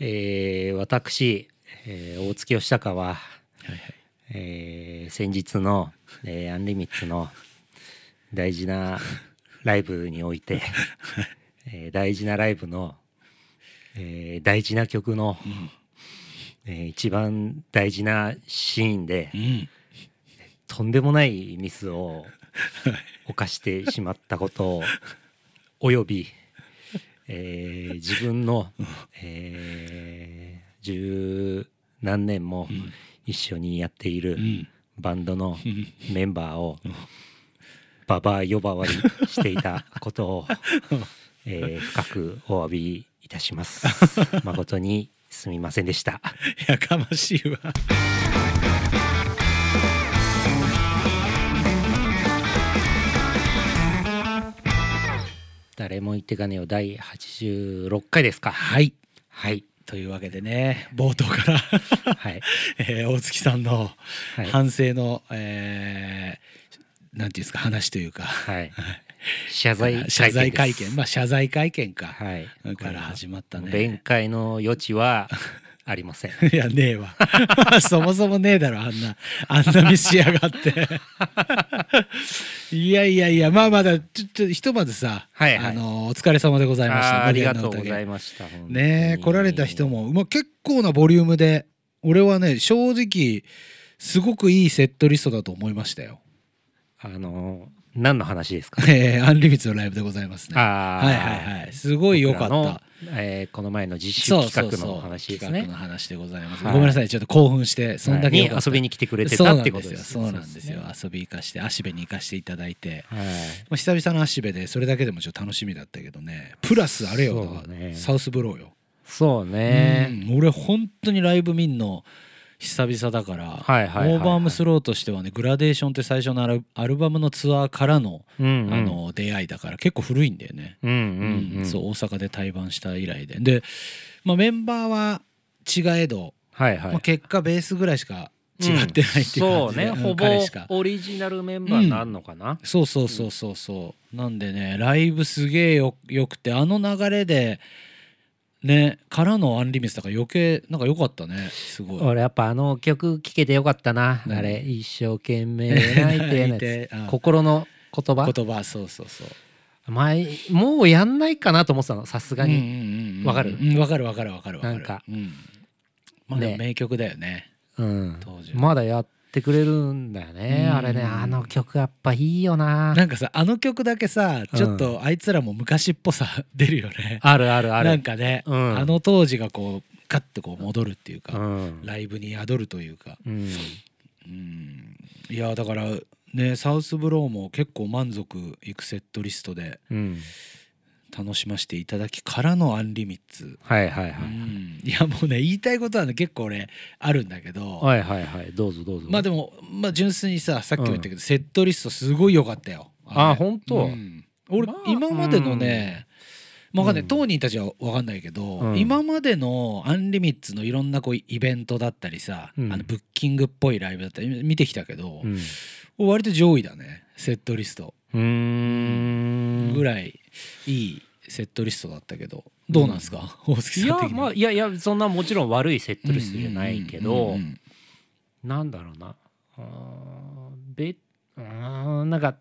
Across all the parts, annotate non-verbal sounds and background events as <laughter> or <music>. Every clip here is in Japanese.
えー、私、えー、大月義孝は、はいはい。えー、先日の、えー、アンリミッツの大事なライブにおいて、<laughs> えー、大事なライブの、えー、大事な曲の、えー一番大事なシーンでうん。とんでもないミスを犯してしまったことをおよび、えー自分の、えー十何年も一緒にやっているうんバンドのうんメンバーをババア呼ばわりしていたことを、えー深くお詫びいたします。誠にすみませんでした。やかましいわ誰も言ってかねよ第86回ですか。はいはい。というわけでね冒頭から、はい。<laughs> えー大月さんのはい。反省の、えーなんていうんですか話というかはい。謝罪 <laughs> 謝罪会見まあ謝罪会見か、はい。から始まったね弁解の余地はありません。<laughs> いやねえわ <laughs> そもそもねえだろあんなあんなミスしやがって <laughs> いやいやいやまあまだちょちょひとまずさ、はいはいあのお疲れ様でございましたありがとうございました。ねえ来られた人。も、まあ、結構なボリュームで俺はね正直すごくいいセットリストだと思いましたよ。あの何の話ですか？<laughs> えーアンリミッツのライブでございますね。はいはいはいすごい良かった。えーこの前の実習企画の話ですね企画の。話でございます。はいごめんなさいちょっと興奮してそんだけ良かったに遊びに来てくれてたってことですそうなんですよね遊び行かして足部に行かしていただいて、はい。まあ、久々の足部でそれだけでもちょっと楽しみだったけどねプラスあれよ、ねサウスブローよ、そうね。うん俺本当にライブ見んの久々だから、はいはいはいはい。オーバームスローとしてはねグラデーションって最初のアルバムのツアーからの,、うんうん。あの出会いだから結構古いんだよね、うんうんうん。そう大阪で対バンした以来で。で、まあ、メンバーは違えど、はいはい。まあ、。結果ベースぐらいしか違ってないっていう感じで、そうね、んほぼオリジナルメンバーになるのかな、そうそうそうそうそう。なんでねライブすげえよよくてあの流れでねからのアンリミスだから余計なんか良かったね。すごい。俺やっぱあの曲聴けてよかったな、うんあれ一生懸命泣いての <laughs> 泣いて心の言葉？言葉そうそうそう。前もうやんないかなと思ってたのさすがに、にわかる？うんわかるわかるわかるわかる。なんか。うん。まあでもね。名曲だよね。うん。当時まだやってくれるんだよね、うん。あれねあの曲やっぱいいよな。なんかさあの曲だけさちょっとあいつらも昔っぽさ <laughs> 出るよね。あるあるある。なんかねうん。あの当時がこうガッとこう戻るっていううかん、ライブに宿るというか。うん、うん。いやだからねサウスブローも結構満足いくセットリストでうん、楽しませていただきからのアンリミッツ、はいはいはい、うん。いやもうね言いたいことはね結構俺あるんだけど、はいはいはい。どうぞどうぞ。まあでもまあ純粋にささっきも言ったけど、セットリストすごい良かったよ。あれ。本当？うん。俺、まあ今までのね、まあわかんない、うん。当人たちは分かんないけど、うん。今までのアンリミッツのいろんなこうイベントだったりさ、うん。あのブッキングっぽいライブだったり見てきたけど、うん。割と上位だねセットリスト。うーん。ぐらいいいセットリストだったけどどうなんですか、大月いやさん的に。まあいやいやそんなもちろん悪いセットリストじゃないけどうんうんなんだろうな。あーべうーんなんか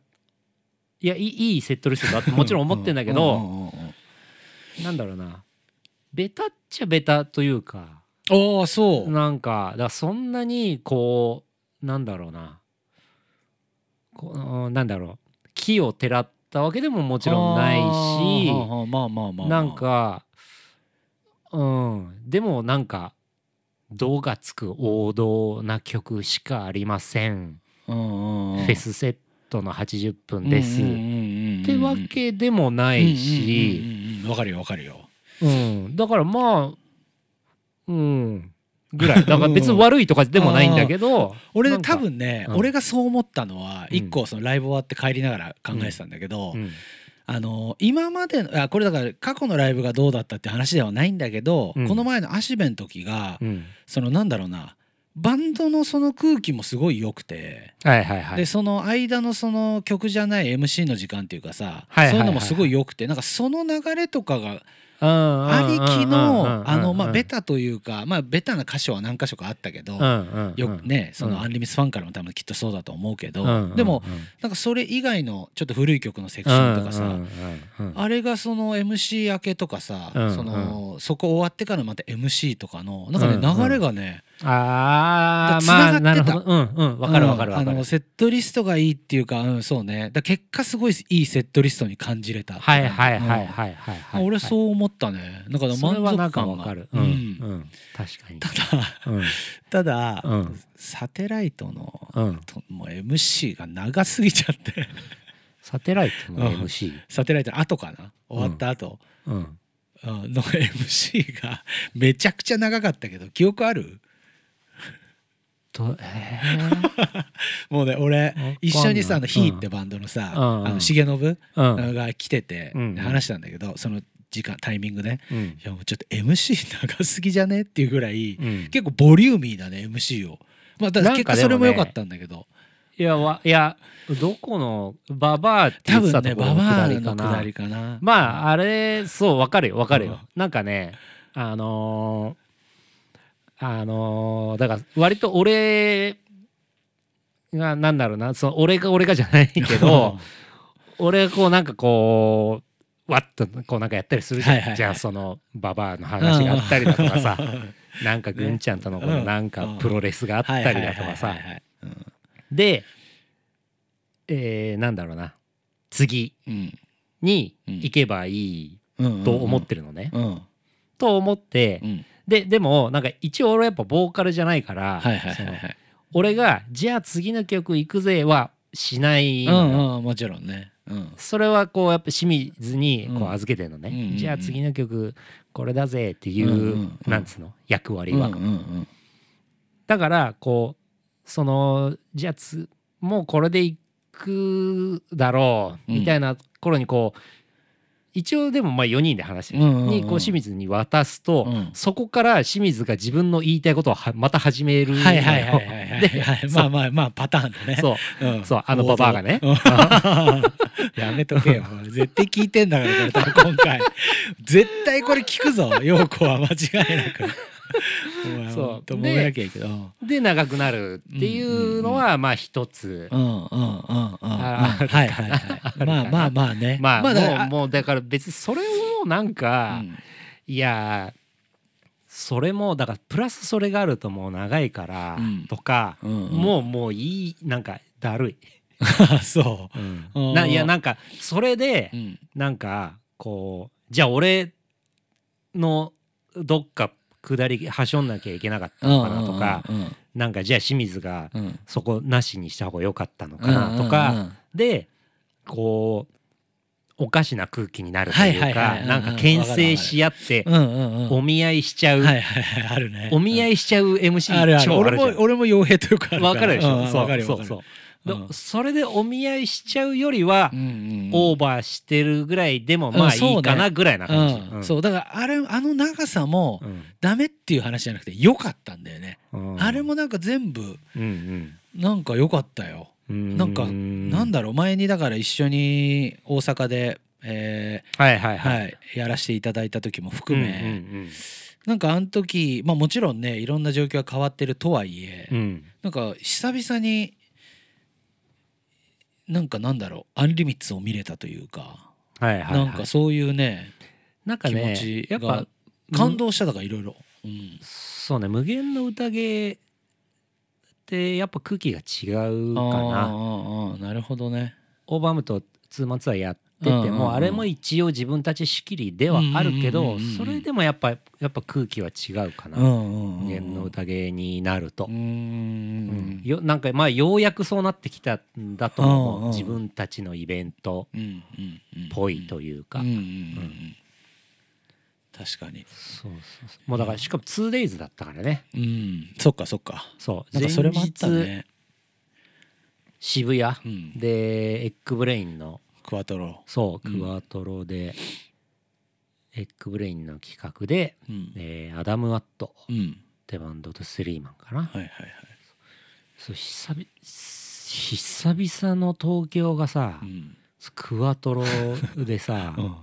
いやいいいいセットリストだってもちろん思ってんだけうんどうんうんうん。なんだろうな。ベタっちゃベタというかああそう。なんかだそんなにこうなんだろうな。こうなんだろう。木をてらったわけでももちろんないしあーまあまあまあまあなんかうん。でもなんか「動がつく王道な曲しかありません」フェスセットの80分です」ってわけでもないし、わかるよわかるよ。うん、だからまあうんぐらい。<laughs> だから別に悪いとかでもないんだけど俺多分ね、うん。俺がそう思ったのはうん。一個そのライブ終わって帰りながら考えてたんだけど、うん。あの今までのあこれだから過去のライブがどうだったって話ではないんだけど、うん。この前の足部の時が、うん。そのなんだろうなバンドのその空気もすごい良くて、はいはいはい。でその間のその曲じゃない MC の時間っていうかさ、はいはいはい。そういうのもすごい良くてなんかその流れとかがありきのあのまあベタというかまあベタな箇所は何箇所かあったけどよくねそのアンリミスファンからも多分きっとそうだと思うけどでもなんかそれ以外のちょっと古い曲のセクションとかさあれがその MC 明けとかさそのそこ終わってからまた MC とかのなんかね流れがねああまあなるほど。うんうん。わかるわかるあのセットリストがいいっていうかうんそうね。だ結果すごいいいセットリストに感じれた。はいはいはいはいはい俺そう思ったね。だから満足感が。わかる。うんうん。確かに。ただただサテライトのもう MC が長すぎちゃって。サテライトの MC サテライトの後かな？終わった後。うん。の MC がめちゃくちゃ長かったけど記憶ある？とえー、<laughs> もうね俺一緒にさ「あのヒーってバンドのさ、うん、あの重信、が来てて話したんだけど、その時間タイミングね、うん、いやもうちょっと MC 長すぎじゃねっていうぐらい、うん、結構ボリューミーだね MC を。まあだ結果それも良かったんだけど、いやわいやどこのババアって言ってたところの下りかな,、ね、かな。まああれそうわかるよわかるよ、なんかねあのー、あのー、だから割と俺がなんだろうなその俺が俺がじゃない <laughs> けど俺がこうなんかこうわっとこうなんかやったりするじゃん、はいはいはい、じゃあそのババアの話があったりだとかさ。なんかぐんちゃんとのこのなんかプロレスがあったりだとかさ。で、えー、なんだろうな。次。に行けばいいと思ってるのね。と思って、うん、ででもなんか一応俺やっぱボーカルじゃないから、俺が「じゃあ次の曲行くぜ」はしないの、うん、もちろんね、うん、それはこうやっぱ清水にこう預けてるのね、うん、じゃあ次の曲これだぜっていう、うんなんつうの？役割は、だからこうそのじゃあつもうこれでいくだろうみたいな頃にこう一応でもまあ4人で話してにこう清水に渡すと、そこから清水が自分の言いたいことをまた始めるはいはいはいはいまあまあまあパターンだね。そう、そうあのパパがね。<laughs> やめとけよ。<laughs> 絶対聞いてんだからこれ今回。絶対これ聞くぞ。陽子は間違いなく。<laughs> そうと思わなきゃいい。けどで長くなるっていうのはまあ一つ。うんうんうんうんはいはいはい。まあまあまあね。まあ、もうもうだから別にそれをなんか、いやそれもだからプラスそれがあるともう長いからとか、もうもういいなんかだるい。<laughs> そう、うん、ないやなんかそれで、なんかこうじゃあ俺のどっか下りはしょんなきゃいけなかったのかなとか、なんかじゃあ清水がそこなしにした方が良かったのかなとか、でこうおかしな空気になるというかなんか牽制し合ってお見合いしちゃうお見合いしちゃう MC あるある。俺も俺も傭兵というか分かるでしょ？そうそうそうそれでお見合いしちゃうよりは、オーバーしてるぐらいでもまあいいかなぐらいな感じ、そうだからあれあの長さもダメっていう話じゃなくて良かったんだよね、あれもなんか全部、なんか良かったよ、なんかなんだろう。前にだから一緒に大阪で、えー、はいはいはい、はい、やらせていただいた時も含め、うんうんうん、なんかあの時まあもちろんねいろんな状況が変わってるとはいえ、うん、なんか久々になんかなんだろうアンリミッツを見れたというか、はいはいはい、なんかそういうねなんかね気持ちやっぱ感動したとかいろいろ。そうね無限の宴ってやっぱ空気が違うかな。なるほどね。オーバームとツーマンツアーやっっててもあれも一応自分たち仕切りではあるけどそれでもやっぱやっぱ空気は違うかな。弦の宴になると。うんよなんかまあようやくそうなってきたんだと思う自分たちのイベント。っぽいというか。確かに。そうそうそう。もうだからしかも 2days だったからね。うん。そっかそっか。そう。なんかそれもあったね。渋谷で Egg Brain のクワトロ。そうクワトロで、 Egg Brain の企画で、うん、えー、 ADAM at。ってバンドとスリーマンかな、はいはいはい。そう久々久々の東京がさ、うん、クワトロでさ、うん、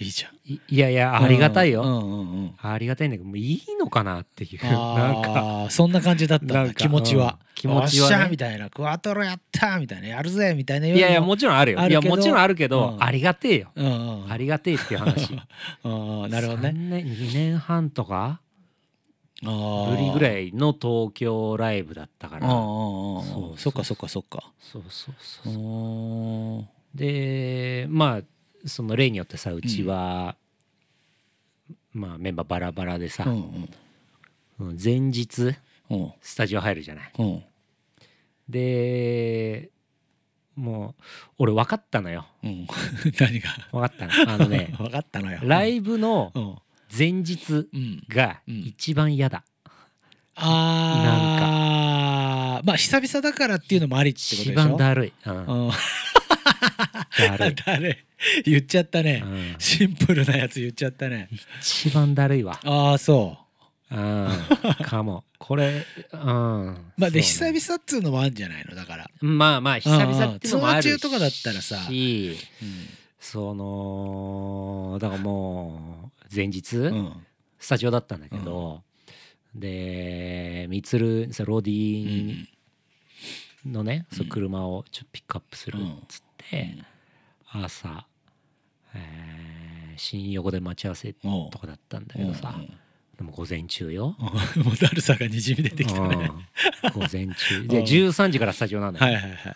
いいじゃん。いいやいやありがたいよ、うんうんうんありがたいんだけどもういいのかなっていう。あなんかーそんな感じだったん気持ちは、うん。気持ちはね。おっしゃみたいなクワトロやったみたいなやるぜみたいな。いいやいやもちろんあるよ。いやもちろんあるけど、うん。ありがてえよ、うんうん。うんありがてえっていう話。<laughs> なるほど3ね年2年半とか？ぶぶりぐらいいの東京ライブだったから。そうそっかそっかそっか。そうそううそう。でまあその例によってさうちは、まあメンバーバラバラでさ、前日うん。スタジオ入るじゃない？うん。でもう俺分かったのよ。うん。<laughs> 何が？分かったの。あのね <laughs> 分かったのよ。ライブのうん。前日うん。がうん。一番嫌だ、あー。まあ久々だからっていうのもありってことでしょ？一番だるい、うん誰？言っちゃったね。うん。シンプルなやつ言っちゃったね。一番だるいわ。ああそう。ん。<laughs> かも。これうん。まあでね。久々っつうのもあるんじゃないの？だから。まあまあ久々っていうのもあるし。中とかだったらさそのだからもう前日、うん。スタジオだったんだけど、でみつるさロディのね、そう車をちょっとピックアップするっつって、朝、えー新横で待ち合わせとかだったんだけどさ、でも午前中よ。う <laughs> んもうだるさがにじみ出てきたね。うん。午前中。<laughs> で13時からスタジオなんだよ、はいはいはい。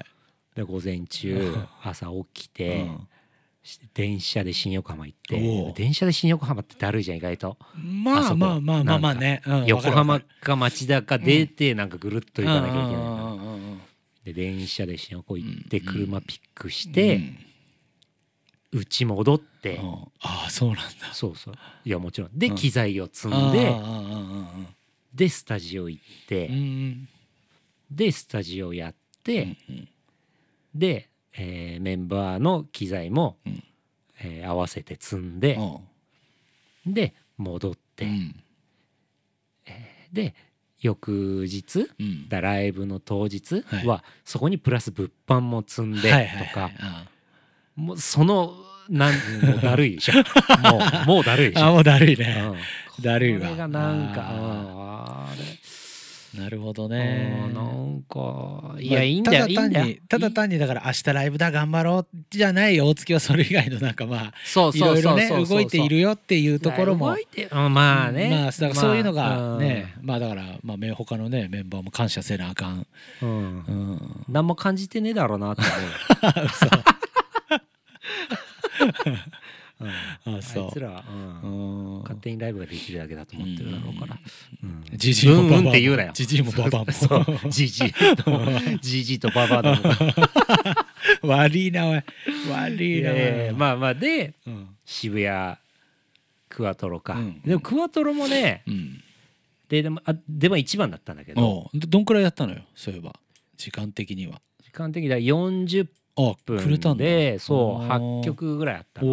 で午前中うん。朝起きて、うん。電車で新横浜行って。電車で新横浜ってだるいじゃん意外と。まあまあまあまあまあね。うん横浜わかか町田か出てなんかぐるっとる行かなきゃいけないから。で電車で新横行ってうん。車ピックしうてんうち戻って。うん。ああそうなんだ。そうそう。いやもちろん。でうん。機材を積んあででスタジオ行っうてん。でスタジオやってうんでえーメンバーの機材もうん。えー合わせて積んでで戻って。うん。で翌日うん。だライブの当日はい。はそこにプラス物販も積んではいはいとかはい。あもうそのなんもうだるいでしょ。<laughs> もうもうだるいでしょ。あもうだるいうん。ねだるいわ。これがなんかあうんあれ。なるほどうねんなんかいまあやいいんだよただ単いいんだよ。にただ単にだから明日ライブだ頑張ろう。じゃない大月はそれ以外のなんかまあそういろいろねそうそうそう動いているよっていうところもまあねまあだからそういうのがね、ままあだからまあめ他のねメンバーも感謝せなあかん、あうんうん、何も感じてねえだろうなって思うあそう。あいつらはうん。うん。勝手にライブができるだけだと思ってるだろうから。うん。ジジイもババアもうんうんって言うなよ。ジジイもババアも。<laughs> そう。ジジイと <laughs> ジジイと <laughs> 悪いなおい。悪いなおい。えーまあまあ。でうん。渋谷クワトロか、うん。でもクワトロもねうん。ででもあでも一番だったんだけど。どどんくらいやったのよそういえば。時間的には。時間的には40あくれた分んだ。でそうあー。8曲ぐらいあったの。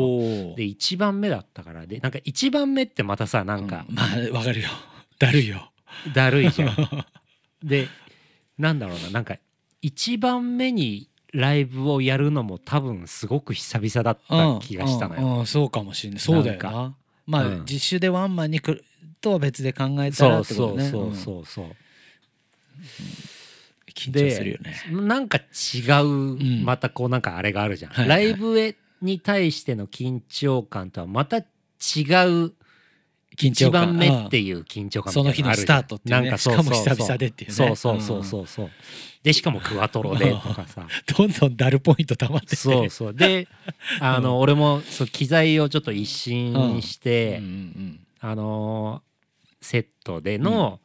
で1番目だったからでなんか1番目ってまたさなんかうん。まあわかるよ。<laughs> だるいよ。だるいじゃん。<laughs> でなんだろうななんか1番目にライブをやるのも多分すごく久々だった気がしたのよ、うんうんそうかもしれない。そうだよな。まあ、うん。実習でワンマンに来るとは別で考えたらってことね。そうそううんそうそう緊張するよね。なんか違う、ん。またこうなんかあれがあるじゃん、はいはい。ライブへに対しての緊張感とはまた違う一緊張感。番目っていう緊張感その日のスタートっていうね。なんかしかも久々でっていうね。そうそうそうそうそう。でしかもクワトロでとかさ。<laughs> どんどんダルポイント溜まってって。そうそう。で <laughs> あの、俺もそう機材をちょっと一新して、うん。うんあのセットでの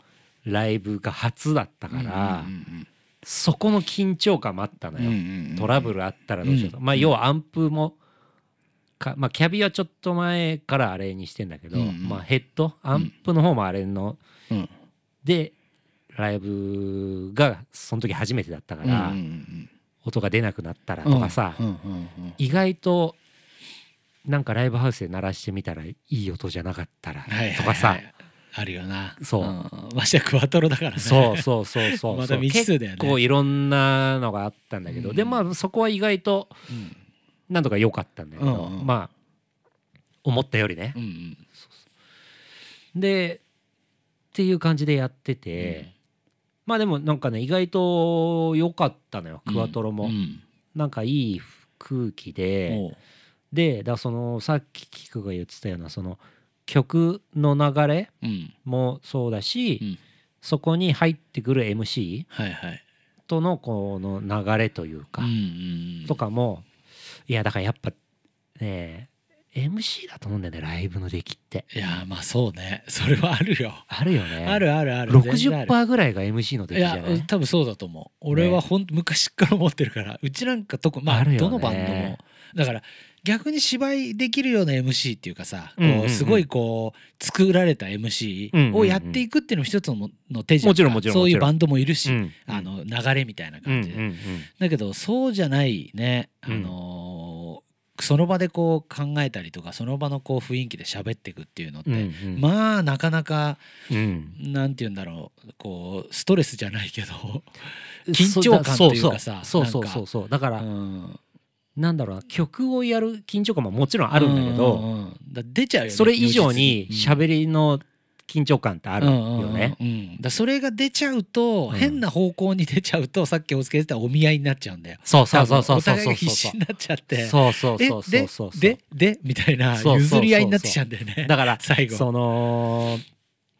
ライブが初だったうんから、うんうんそこの緊張感もあったのよ、うんうんうんトラブルあったらどうしようと、うん。まあ要はアンプもか、まあ、キャビはちょっと前からあれにしてんだけど、うんうん。まあ、ヘッド？アンプの方もあれの、うん。でライブがその時初めてだったから、うんうん音が出なくなったらとかさ、うんうんうん意外となんかライブハウスで鳴らしてみたらいい音じゃなかったらはいはいはい。とかさ、あるよな。そう。ん。ましてやクワトロだからね。そうそうそうそう。<laughs> また未知数だよね。結構いろんなのがあったんだけど、うん。でまあそこは意外とうん。なんとか良かったんだけど、うんうん。まあ思ったよりね。うんうん。でっていう感じでやってて、うん、まあでもなんかね意外と良かったのよ。クワトロも、うん、なんかいい空気で。でだそのさっきキクが言ってたようなその曲の流れもそうだし、うん、そこに入ってくる MC とのこの流れというか、とかもいやだからやっぱね MC だと思うんだよねライブの出来って。いやまあそうね。それはあるよ。あるよね。あるあるある。60%ぐらいが MC の出来じゃない？いや多分そうだと思う。俺はほん、ね、昔から思ってるからうちなんかとこまあ、ね、どのバンドも。だから逆に芝居できるような MC っていうかさ、うんうんうん、こうすごいこう作られた MC をやっていくっていうのも一つのの手じゃんもちろんもちろんそういうバンドもいるし、うん、あの流れみたいな感じ。で、うんうんうん、だけどそうじゃないねあのー、その場でこう考えたりとかその場のこう雰囲気で喋っていくっていうのって、うんうん、まあなかなか、うん、なんて言うんだろうこうストレスじゃないけど緊張感というかさそうそうそうそう。だから、うんなんだろうな曲をやる緊張感ももちろんあるんだけど、うんうん、だ出ちゃうよ、ね、それ以上に喋りの緊張感ってあるよね。うんうんうん、だそれが出ちゃうと、変な方向に出ちゃうとさっきおつけてたお見合いになっちゃうんだよ。そうそうそうそうお互いが必死になっちゃって。そうそうそうそうそうででみたいな譲り合いになってきちゃうんだよね。だから <laughs> 最後。その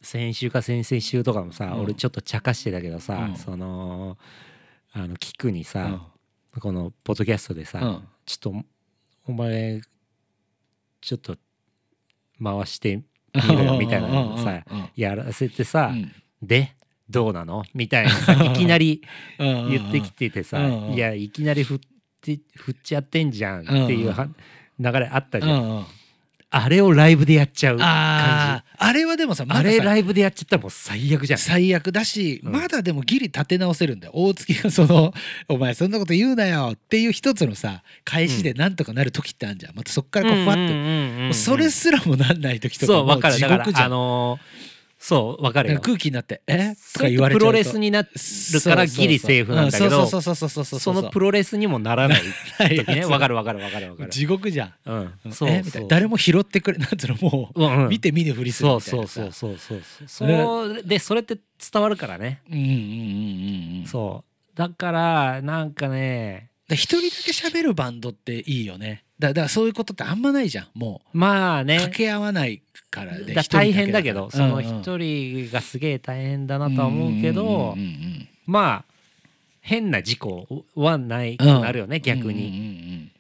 先週か先々週とかもさ、うん、俺ちょっと茶化してたけどさ、うん、そのあの聞くにさ、うん、このポッドキャストでさ、ちょっとお前ちょっと回してみろよみたいなのさやらせてさ、でどうなの？みたいなさいきなり言ってきててさいやいきなり振って振っちゃってんじゃんっていう流れあったじゃん。あれをライブでやっちゃう感じ。あれはでもさ、ま、あれライブでやっちゃったらもう最悪じゃん最悪だし、うん、まだでもギリ立て直せるんだよ。大月がその「<laughs> お前そんなこと言うなよ」っていう一つのさ返しでなんとかなる時ってあるじゃん。またそっからこうふわっと。それすらもなんない時とかもう地獄じゃん。あのーそう分かるよ。空気になって「え？とか言われちゃうと。プロレスになるからギリセーフなんだけどそのプロレスにもならない時ね。<laughs> 分かる分かる分かる分かる。地獄じゃん、うん、そうえみたいな。誰も拾ってくれなんつうのもう、うんうん、見て見ぬふりするみたいなそうそうそうそうそう。でそれって伝わるからね。うんうんうんうんそう。だからなんかね。一人だけ喋るバンドっていいよねだからそういうことってあんまないじゃんもう。まあね。掛け合わないからで大変だけどその一人がすげえ大変だなとは思うけどまあ変な事故はないくなるよね、逆に、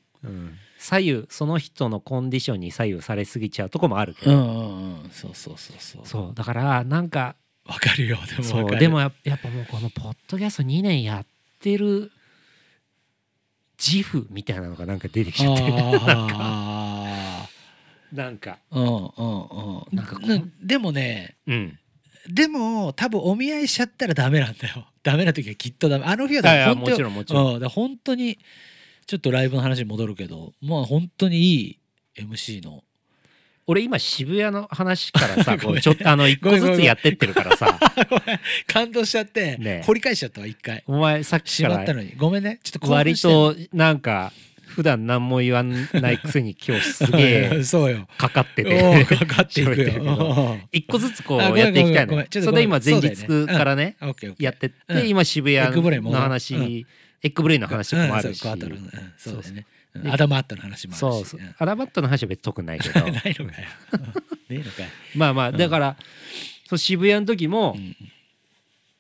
左右その人のコンディションに左右されすぎちゃうとこもあるけど、そうそうそうそう。そうだからなんかわかるよでもでもやっぱもうこのポッドキャスト2年やってる自負みたいなのがなんか出てきちゃって。なんか。うんうんうん。なんかでもね、うん、でも多分お見合いしちゃったらダメなんだよ。ダメな時はきっとダメ。あの日はだ本当もちろんもちろん、うん、本当にちょっとライブの話に戻るけどまあ本当にいい MC の俺今渋谷の話からさ <laughs> こうちょっとあの一個ずつやってってるからさ。<laughs> 感動しちゃって、ね、掘り返しちゃったわ一回。お前さっきから。ったのに。ごめんね。ちょっと割となんか普段何も言わないくせに今日すげえ <laughs> そうよ。かかっててかかっていくよ。一個ずつこうやっていきたいのそれで今前日からねやってって今渋谷の話 Egg Brain の話とかもあるし。そうですね ADAM at の話もあるし。そう ADAM at の話は別に特にないけど。<laughs> ないのかよ。ねのかまあまあだから、そう渋谷の時も、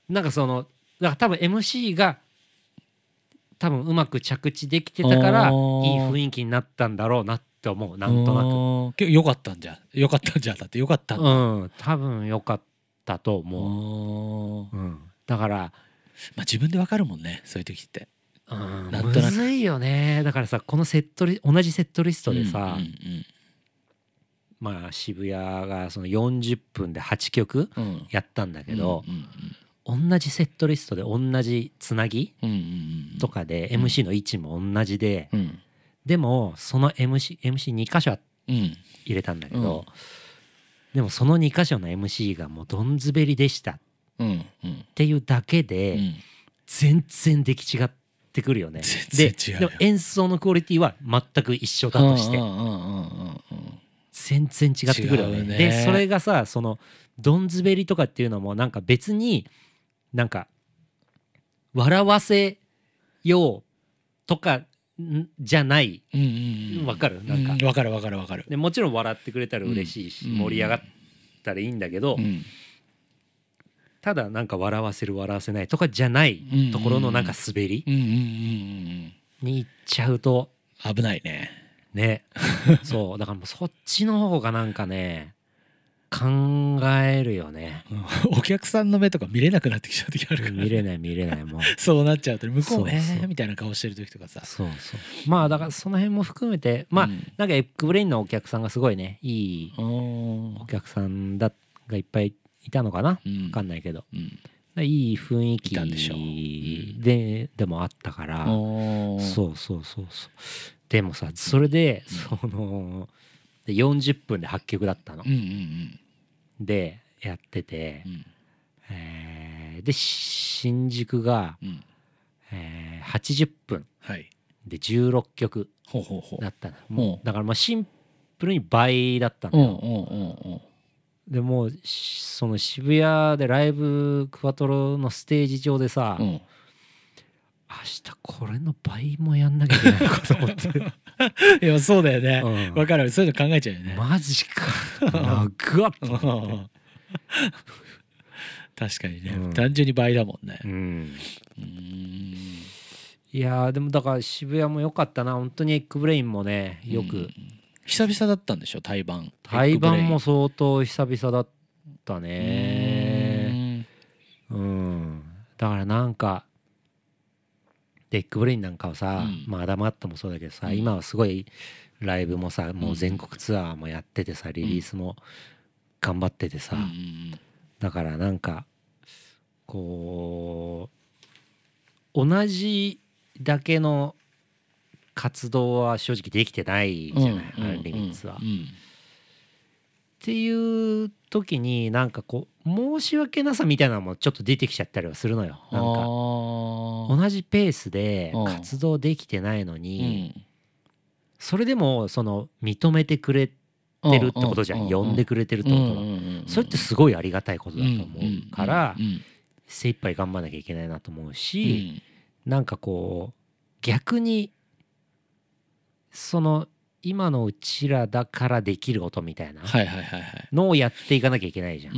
なんかそのだから多分 MC が多分うまく着地できてたからいい雰囲気になったんだろうなって思う。なんとなく。よかったんじゃよかったんじゃだってよかったんだ。うん。多分よかったと思う、うん、だからまあ自分でわかるもんねそういう時ってうん、なんとなく。むずいよね。だからさこのセットリ同じセットリストでさ、うんうんうん、まあ渋谷がその40分で8曲やったんだけど、うんうんうん、同じセットリストで同じつなぎとかで MC の位置も同じで、うん、でもその MC2 MC 箇所入れたんだけど、でもその2箇所の MC がもうどんずべりでしたっていうだけで全然出来違って。ってくるよね。ででも演奏のクオリティは全く一緒だとして。全然違ってくるよね。ね。でそれがさそのどんずべりとかっていうのもなんか別になんか笑わせようとかじゃない。わ、うんうん、かる？なんか、わ、うん、かるわかるわかる。でもちろん笑ってくれたら嬉しいし、盛り上がったらいいんだけど、ただなんか笑わせる笑わせないとかじゃないところのなんか滑りに行っちゃうと。危ないね。ね。<laughs> そうだからもうそっちの方がなんかね考えるよね、<laughs> お客さんの目とか見れなくなってきちゃう時あるから、ね、見れない見れないもう。<laughs> そうなっちゃうと向こうもえーみたいな顔してる時とかさ。そうそう。まあだからその辺も含めてまあ、うん、なんか Egg Brain のお客さんがすごいねいいお客さんだがいっぱいいたのかな、うん、分かんないけど、うん、いい雰囲気ででもあったから。そうそうそうそう。でもさそれで、そので40分で8曲だったの。うんうんうん。でやってて、うん、えー、で新宿が、うん、えー、80分。で16曲だったの、はい、もうだからまあシンプルに倍だったのよ。でもうその渋谷でライブクワトロのステージ上でさ、うん、明日これの倍もやんなきゃいけないのかと思って。<laughs> いやそうだよね。わ、うん、かる。そういうの考えちゃうよね。マジか。長っ確かにね、うん、単純に倍だもんね。うん。いやでもだから渋谷も良かったな。本当に EGG BRAIN もねよく、久々だったんでしょ対バン対バンも相当久々だったね。うん。だからなんか EGG BRAIN なんかはさ、うん、まあ、ダマットもそうだけどさ、うん、今はすごいライブもさもう全国ツアーもやっててさリリースも頑張っててさ、だからなんかこう同じだけの活動は正直できてないじゃない、アンリミッツは。っていう時になんかこう申し訳なさみたいなのもちょっと出てきちゃったりはするのよ。なんか同じペースで活動できてないのに、それでもその認めてくれてるってことじゃん、呼んでくれてるってことは、それってすごいありがたいことだと思うから、精一杯頑張らなきゃいけないなと思うし、うなんかこう逆にその今のうちらだからできる音みたいなのをやっていかなきゃいけないじゃん。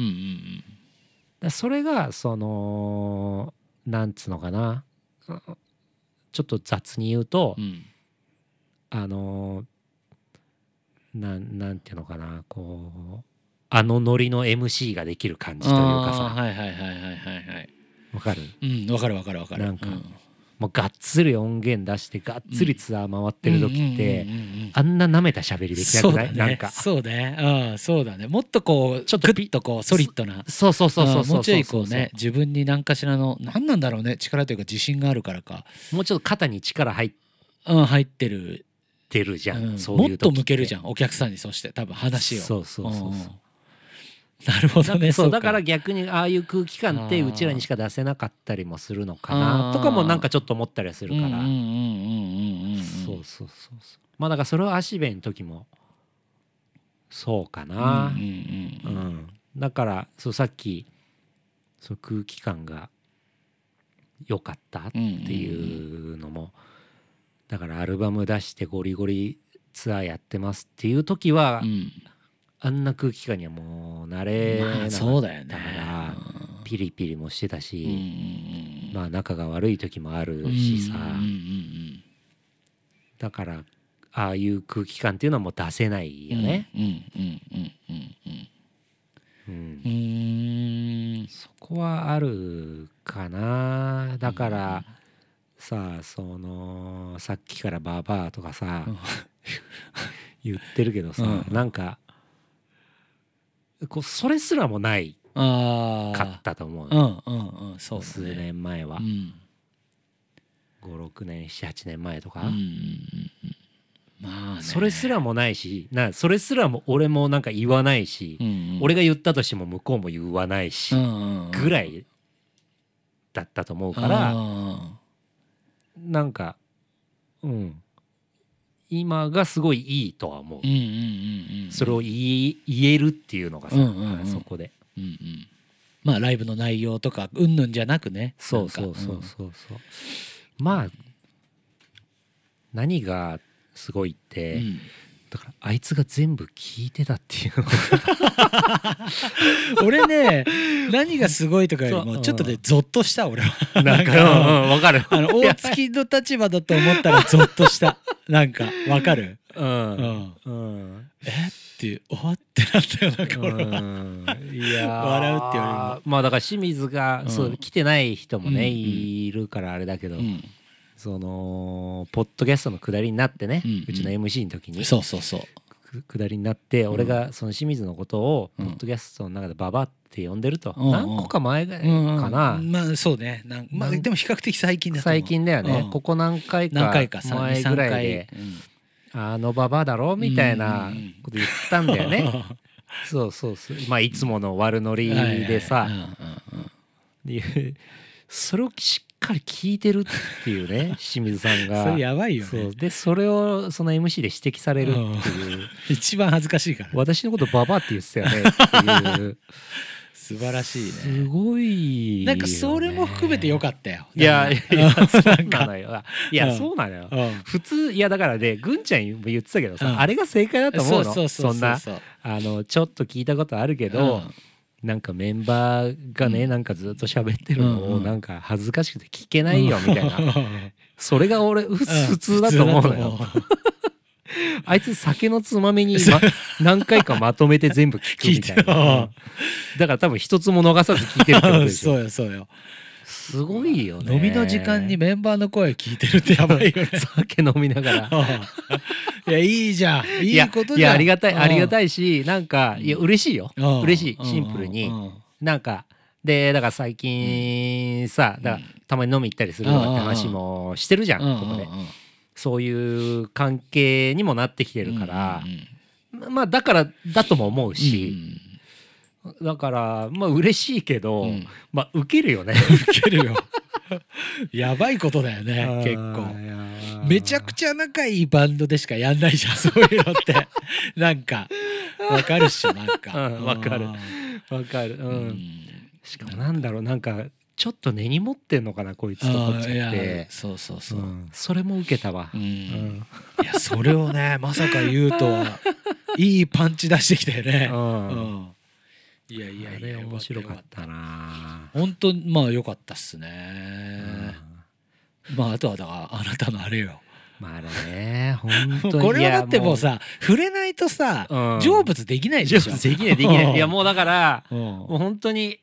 だそれがそのなんつうのかな。ちょっと雑に言うと、うん、あのなんなんていうのかな。こうあのノリの MC ができる感じというかさ。はいはいはいはいはいはい。わかる？うんわかるわかるわかる。なんか、うんもうがっつり音源出してがっつりツアー回ってる時ってあんななめた喋りできなくない、ね、なんか。そうね。うんそうだね。もっとこうちょっとピッとこうソリッドな。そうそうそうそうもうちょいこうね自分に何かしらの何なんだろうね力というか自信があるからか。もうちょっと肩に力入っうん入ってる。てるじゃん、うん、そういうもっと向けるじゃん。お客さんにそして多分話を。そうそうそうそう、うんなるほどねそうだから逆にああいう空気感ってうちらにしか出せなかったりもするのかなとかもなんかちょっと思ったりはするから。そうそうそうそう。まあだからそれは足部の時もそうかな。うんだからそうさっきその空気感が良かったっていうのもだからアルバム出してゴリゴリツアーやってますっていう時は、あんな空気感にはもう慣れなかったからピリピリもしてたしまあ仲が悪い時もあるしさ。だからああいう空気感っていうのはもう出せないよね。そこはあるかな。だからさあそのさっきから「バーバー」とかさ <laughs> 言ってるけどさ、うん、なんかこうそれすらもないかったと思う,、うんうんうん、そう、ね、数年前は、うん、56年78年前とか、うんうんまあ、それすらもないしなそれすらも俺もなんか言わないし、うんうん、俺が言ったとしても向こうも言わないし、ぐらいだったと思うから、うん、なんかうん今がすごいいいとは思う,、それを言えるっていうのがさ、そこで。うんうん、まあライブの内容とかうんぬんじゃなくね。そうそうそうそうそう、まあ何がすごいって、うんうんだからあいつが全部聞いてたっていうの <laughs> 俺ね何がすごいとかよりもちょっとねゾッとした俺は。なんかわかる。あの大月の立場だと思ったらゾッとした。なんかわかる？ううん。んうん。え？っていうおわってなったよなんか俺は。うん。いやー。笑うって言われるまあだから清水が、うん。そう来てない人もね、いるからあれだけど、うんそのポッドキャストの下りになってね、ううん。ちの MC の時にそうそうそう。く下りになって、ん。俺がその清水のことをうん。ポッドキャストの中でババって呼んでると、うんうん。何個か前かうんな、うん。まあそうね。なんまあなんでも比較的最近だ最近だよね、うん。ここ何回か何回か3前ぐらいで3回。あのババアだろ？みたいなうん。うんうんこと言ったんだよね。<laughs> そうそうそう。まあいつもの悪ノリでさ、はいそれをしっかり聞いてるっていうね <laughs> 清水さんが。それやばいよそう。ねでそれをその MC で指摘されるっていう、<laughs> 一番恥ずかしいから私のことババアって言ってたよねっていう。<laughs> 素晴らしいすねごいよね、なんかそれも含めてよかったよ。いやいやそうなのよ。いや、うんそうなのよ。うん。普通いやだからねぐんちゃんも言ってたけどさ、うん。あれが正解だと思うの。そうそうそうそうんなあのちょっと聞いたことあるけど、うんなんかメンバーがね、うん。なんかずっと喋ってるのうんうん。をなんか恥ずかしくて聞けないよ <laughs> みたいな、それが俺ふ普通だと思うのよ、<laughs> あいつ酒のつまみに、ま、<laughs> 何回かまとめて全部聞くみたいな。うんだから多分一つも逃さず聞いてるってことでしょ。そうよそうよ。すごいよね。飲みの時間にメンバーの声聞いてるってやばいよね。酒飲みながらいやいいじゃん。いいことじゃん。いやありがたいありがいたいしなんかいや嬉しいよ。嬉しいシンプルに。なんかでだから最近さだからたまに飲み行ったりするよって話もしてるじゃんここで。そういう関係にもなってきてるから。まあだからだとも思うし。だからまあ嬉しいけどうん。まあ受けるよね。受けるよ <laughs> やばいことだよね結構。めちゃくちちゃ仲いいバンドでしかやんないじゃん <laughs> そういうのって。<laughs> なんかわかるっしょなんか。うんわかる。ゃわかる。ううん。んしかもなんだろうなんかちょっと根に持ってんのかなこいつと思っちゃって。そうそうそう。う、ん。それも受けたわ。うん。うん。いやそれをねまさか言うとは。いいパンチ出してきたよね、うん。うんいやいやあれ面白かったな。本当まあ良かったっすね、うん。まああとはだからあなたのあれよ。まああれね本当に。これはだってもういさ触れないとさううん。成仏できないでしょ。成仏できないできない。いやもうだからうん。もう本当に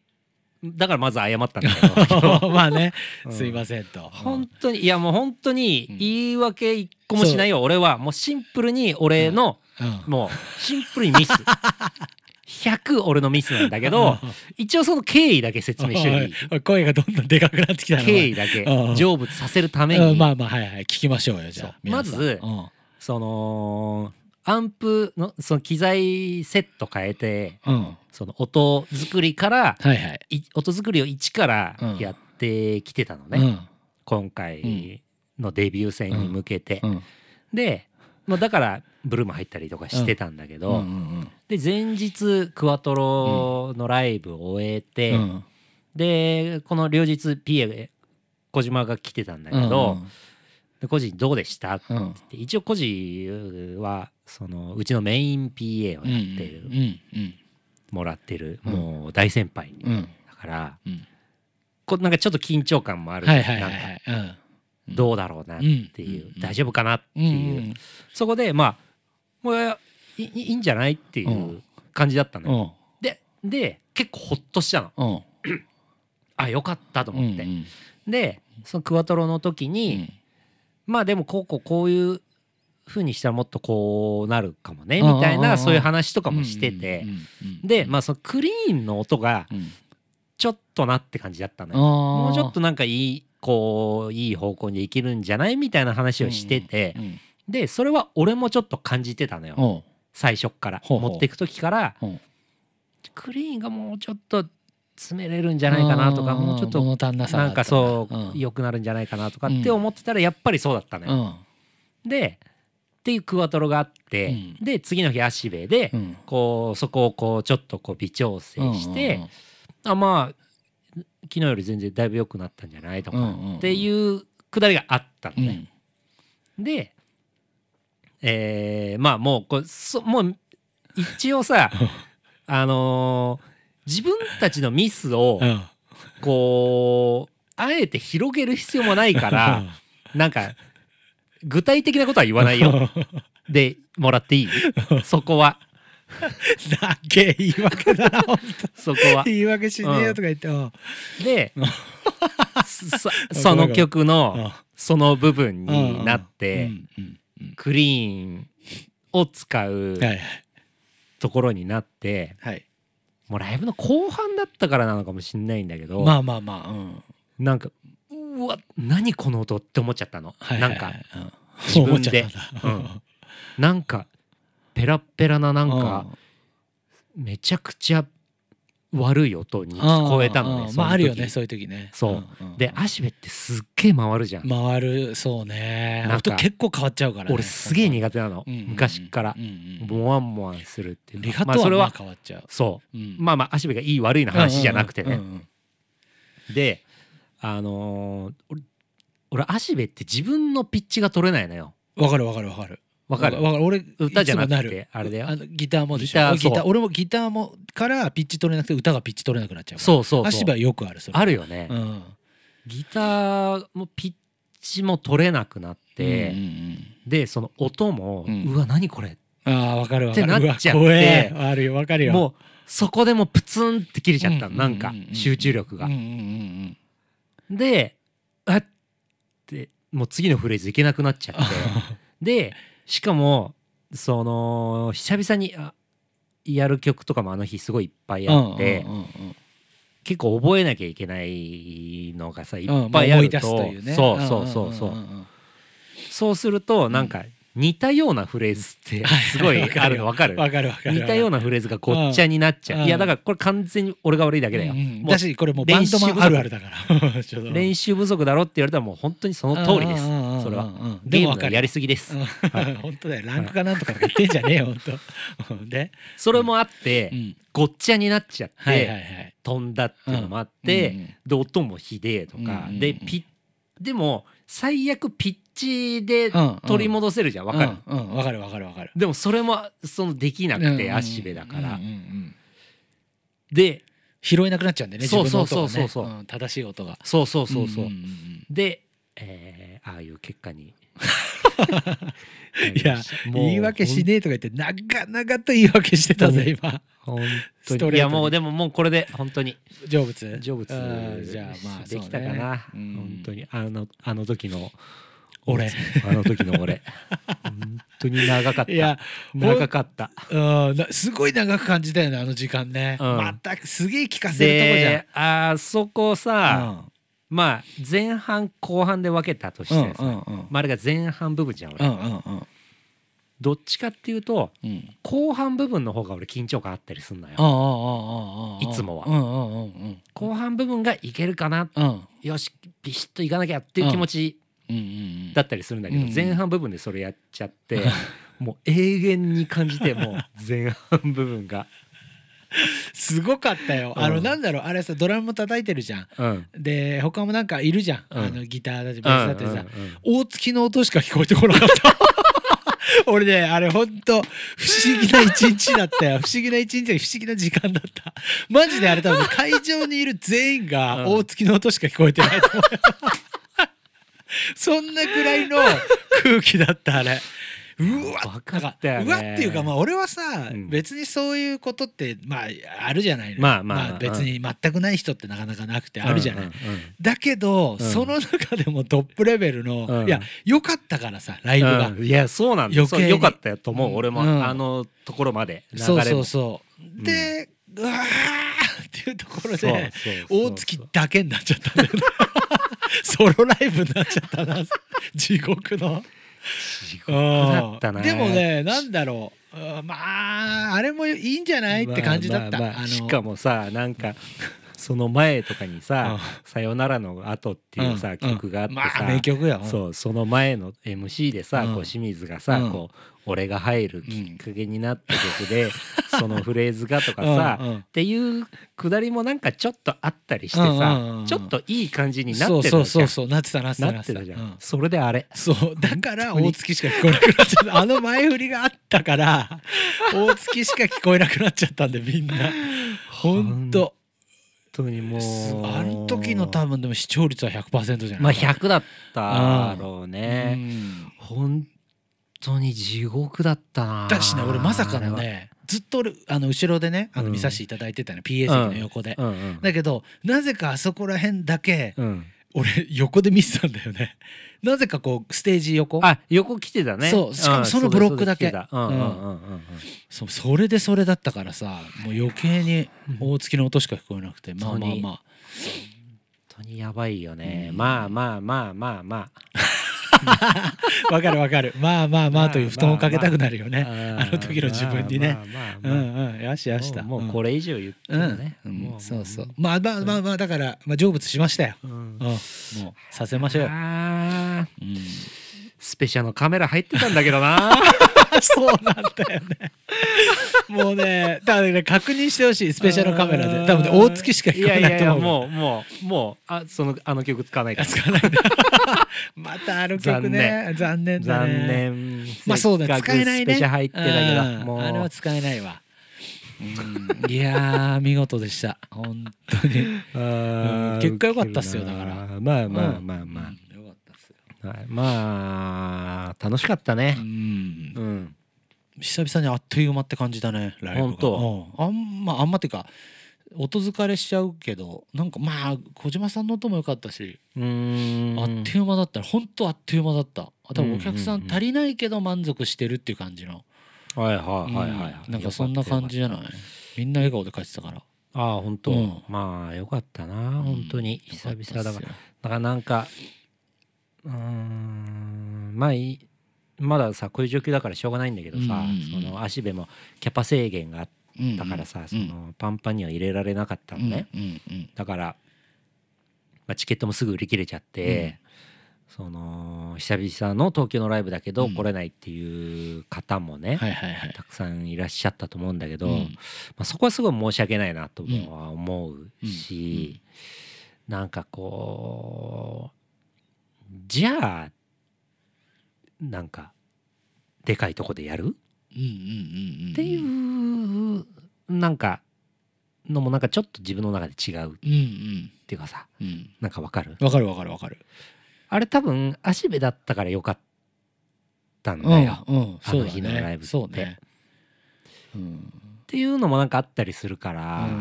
だからまず謝ったんだけど。<laughs> まあね、うん。すいませんと。本当にいやもう本当にうん。言い訳一個もしないよ俺は。もうシンプルに俺のうん。もうシンプルにミス <laughs> 100俺のミスなんだけど <laughs> 一応その経緯だけ説明していいおい声がどんどんでかくなってきたな経緯だけうん。成仏させるためうんにまあまあはいはい聞きましょうよじゃあ。まずうん。そのアンプのその機材セット変えてうん。その音作りからはいはい。い音作りを一からうん。やってきてたのね、うん。今回のデビュー戦に向けて、うん。で、まあ、だからブルーも入ったりとかしてたんだけど、うんうんで前日クワトロのライブを終えて、うん。でこの両日 PA 小島が来てたんだけど「でコジどうでした?」ってうん言って一応コジはそのうちのメイン PA をうんやってる、うん。うん。もらってる、うん。もう大先輩うん。だからうん。こうなんかちょっと緊張感もある、はいはいはない。んかどうだろうなっていう、うん。大丈夫かなってう。いう、ん。そこでまあもういいいいんじゃないっていううん。感じだったのよ、うん。でで結構ほっとしたの。うん。<clears throat> あよかったと思って、うんでそのクワトロの時に、まあでもこうこうこういう風にしたらもっとこうなるかもねみたいうんうん。うんうなんそういう話とかもしてて、うんうんうんでまあそのクリーンの音がうん。ちょっとなって感じだったのよ、ももうちょっとなんかいいこういい方向にいけるんじゃない？みたいな話をしてて、うんでそれは俺もちょっと感じてたのよ、最初っから持っていく時からクリーンがもうちょっと詰めれるんじゃないかなとかもうちょっとなんかそううん。良くなるんじゃないかなとかって思ってたらやっぱりそうだったのよ。うん。でっていうクワトロがあって、うん、で次の日足部で、うん、こうそこをこうちょっとこう微調整して、あまあ昨日より全然だいぶ良くなったんじゃないとかっていうくだりがあったのね。で、えー、まあもうこそもう一応さ <laughs> あのー、自分たちのミスをこうあえて広げる必要もないからなんか具体的なことは言わないよ。<laughs> でもらっていい？そこは。だけ言い訳だなそこは。言い訳しねえよとか言って、うん、で <laughs> そその曲のその部分になってクリーンを使うところになって、はい、もうライブの後半だったからなのかもしれないんだけどまあまあまあ、うん、なんかうわ何この音って思っちゃったの、はいはいはい、なんか、うん、自分で、うん、なんかペラペラななんか、めちゃくちゃ悪い音に聞こえたのねまああるよねそういう時ね。そう、うんうん、で足部ってすっげえ回るじゃん。回るそうね。なんか結構変わっちゃうから、ね、俺すげえ苦手なの、うんうん、昔から、モワンモワンするっていうリハとは、まあ、それは変わっちゃう。そう、うん、まあまあ足部がいい悪いの話じゃなくてね、うんうんうん、であの俺足部って自分のピッチが取れないのよ。わかるわかるわかるわかる。わかる。俺歌じゃなくてあれだよ。あのギターもでしょギター俺もギターもからピッチ取れなくて歌がピッチ取れなくなっちゃうそうそう足場よくあるそれあるよね、うん、ギターもピッチも取れなくなって、うんうんうん、でその音も、うん、うわ何これ。あわかるわかる。ってなっちゃって。あるよわかるよ。もうそこでもプツンって切れちゃったの、うんうん、なんか集中力が、うんうんうんうん、であってもう次のフレーズいけなくなっちゃって。<laughs> でしかもその久々にやる曲とかもあの日すごいいっぱいあって、結構覚えなきゃいけないのがさいっぱいあると、そうそうそうそう、そうするとなんか似たようなフレーズってすごいあるの分かる。分かる分かる。似たようなフレーズがごっちゃになっちゃう、いやだからこれ完全に俺が悪いだけだよ、うんうん、だしこれもうバンドマンあるあるだから。<laughs> 練習不足だろって言われたらもう本当にその通りです。それは。ゲームのやりすぎです、本当だよ。ランクかなんとかとか言ってんじゃねえよ本当。<laughs> で？それもあって、うん、ごっちゃになっちゃって、はいはいはい、飛んだっていうのもあって、うんうん、で音もひでえとか、うんうんうん、でピッでも最悪ピッチで取り戻せるじゃん。わかる？うん、わかるわかるわかる。でもそれもそのできなくて足部だから。で拾えなくなっちゃうんでねそうそうそうそうそう、正しい音が。そうそうそうそう,、で、えー、ああいう結果に <laughs> いや言い訳しねえとか言って長々と言い訳してたぜ今。本当に。いやもうでももうこれで本当に。成仏。成仏。じゃあまあできたかな、本当に。あのあの時の。俺。あの時の俺。<laughs> 本当に長かった。いや長かった。うんすごい長く感じたよねあの時間ね、うん、またすげえ聞かせるとこじゃん。あそこさ、うんまあ前半後半で分けたとしてさ、うんうんうん、まあ、あれが前半部分じゃん俺、うんうんうん、どっちかっていうと、うん、後半部分の方が俺緊張感あったりすんのよ。いつもは、うんうんうん、後半部分がいけるかな、うん、よしビシッといかなきゃっていう気持ちだったりするんだけど、前半部分でそれやっちゃって、もう永遠に感じてもう前半部分がすごかったよ、うん、あのなんだろうあれさドラムも叩いてるじゃん、うん、で他もなんかいるじゃん、うん、あのギターだってベースだってさ、大月の音しか聞こえてこなかった。<laughs> 俺ねあれほんと不思議な一日だったよ。不思議な一日で不思議な時間だった。マジであれ多分会場にいる全員が大月の音しか聞こえてないと思う。そんなぐらいの空気だったあれうわったよ、ね、うわっていうかまあ俺はさ、うん、別にそういうことってまああるじゃないまあまあ、まあ、別に全くない人ってなかなかなくてあるじゃない、だけど、うん、その中でもトップレベルの、うん、いやよかったからさライブが、いやそうなんだよ。よかったよと思う、俺も、あのところまでそうそうそう。で、うわーっていうところで大月だけになっちゃったんだ <laughs> ソロライブになっちゃったな。地獄の。地獄だったな。でもねなんだろう。まああれもいいんじゃないって感じだった、まあまあまあ、しかもさなんかその前とかにさ「さよならの後」っていうさ、曲があってさ、名曲やそうその前の MC でさ、こう清水がさ、こう俺が入るきっかけになった曲で、そのフレーズがとかさ、っていうくだりもなんかちょっとあったりしてさ、ちょっといい感じになってたそうそうそうなってたなってたなってたじゃん、それであれ。そうだから <laughs> 大月しか聞こえなくなっちゃった。<laughs> あの前振りがあったから大月しか聞こえなくなっちゃったんでみんな。ほんと当にもう。あの時の多分でも視聴率は100%じゃない？まあ100だったろうね、本当に地獄だったな。だしね俺まさかのねずっとあの後ろでねあの見させていただいてたね、うん、PA 席の横で、うん。うん。うん、だけどなぜかあそこら辺だけ、うん、俺横で見てたんだよね。<laughs> なぜかこうステージ横？あ横来てたね。そうしかもそのブロックだけ。そうそれでそれだったからさもう余計に大月の音しか聞こえなくて。まあまあまあ。本当にやばいよね、まあまあまあまあまあ <laughs> わかるわかる。まあまあまあという布団をかけたくなるよね、あの時の自分にね。うんうん。よしよしたもうこれ以上言ってもね、そうそう。まあまあまあまあだから、まあ、成仏しましたよ、もうさせましょう。よ、スペシャルのカメラ入ってたんだけどな。<laughs> そうなんだよねもうねだからね確認してほしいスペシャルカメラで。多分ね大月しか聞こえないと思う。もうもうもうあそのあの曲使わないから。使わないまたあの曲ね。残念。残念。まあそうだ使えないね。スペシャル入ってたけどもう。あれは使えないわ。うん、いや見事でした。本当に、うん、結果良かったっすよだから。まあまあまあまあ、まあ。はい、まあ楽しかったね。うん、うん、久々にあっという間って感じだねライブが。本当。あんまあんまっていうか音疲れしちゃうけどなんかまあ小島さんの音も良かったしうん。あっという間だった本当あっという間だった。多分お客さん足りないけど満足してるっていう感じの、はいはいはいはい、うん、なんかそんな感じじゃない？みんな笑顔で帰ってたから。ああ本当、うん、まあよかったな本当に。久々だから。だからなんかうんまあまださこういう状況だからしょうがないんだけどさ、その足部もキャパ制限があったからさ、そのパンパンには入れられなかったのね、だから、まあ、チケットもすぐ売り切れちゃって、その久々の東京のライブだけど来れないっていう方もね、たくさんいらっしゃったと思うんだけど、まあ、そこはすごい申し訳ないなとは思うし、うなんかこうじゃあなんかでかいとこでやる？っていうなんかのもなんかちょっと自分の中で違う。っていうかさ、うん、なんかわかる？わかるわかるわかる。あれ多分足部だったからよかったんだよ、うんうん、あの日のライブって。ねうん、っていうのもなんかあったりするから、うんうん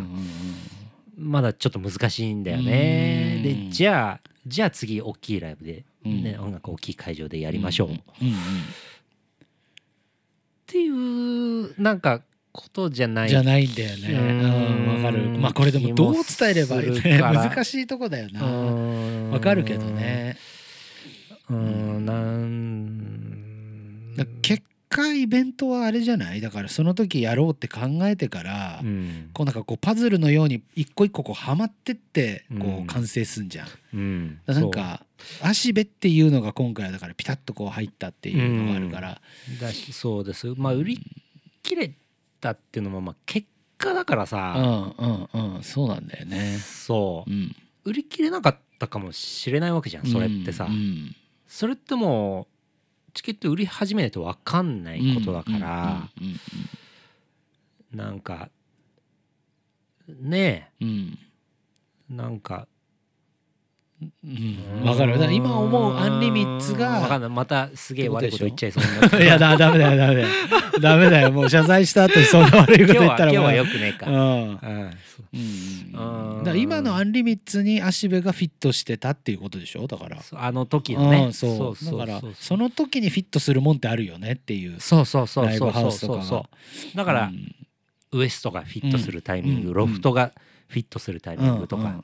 うん、まだちょっと難しいんだよね。でじゃあじゃあ次大きいライブで、ね、うん、音楽大きい会場でやりましょう。っていうなんかことじゃないじゃないんだよね。わかる。まあこれでもどう伝えればいいね難しいとこだよな。わかるけどね。うんなん結果イベントはあれじゃない？だからその時やろうって考えてから、うん、こうなんかこうパズルのように一個一個こうはまってってこう完成すんじゃん。うん、なんか足部っていうのが今回だからピタッとこう入ったっていうのがあるから。うん、だしそうですまあ売り切れたっていうのもまあ結果だからさ。うんうんうんそうなんだよね。そう、うん、売り切れなかったかもしれないわけじゃんそれってさ。それってもうチケット売り始めないと分かんないことだからなんかねえ、うん、なんかうん、分かる。だから今思うアンリミッツが分かんない。またすげえ悪いこと言っちゃいそう <laughs> いやだダメだよダメだよ。ダメだよ。もう謝罪した後にそんな悪いこと言ったら今日はよくねえか、うん。うん。うん、だから今のアンリミッツに足部がフィットしてたっていうことでしょ？だから。あの時のね、そう。だからその時にフィットするもんってあるよねっていう。そうそうそうそうそうそうだから、ウエストがフィットするタイミング、ロフトが、フィットするタイミングとか、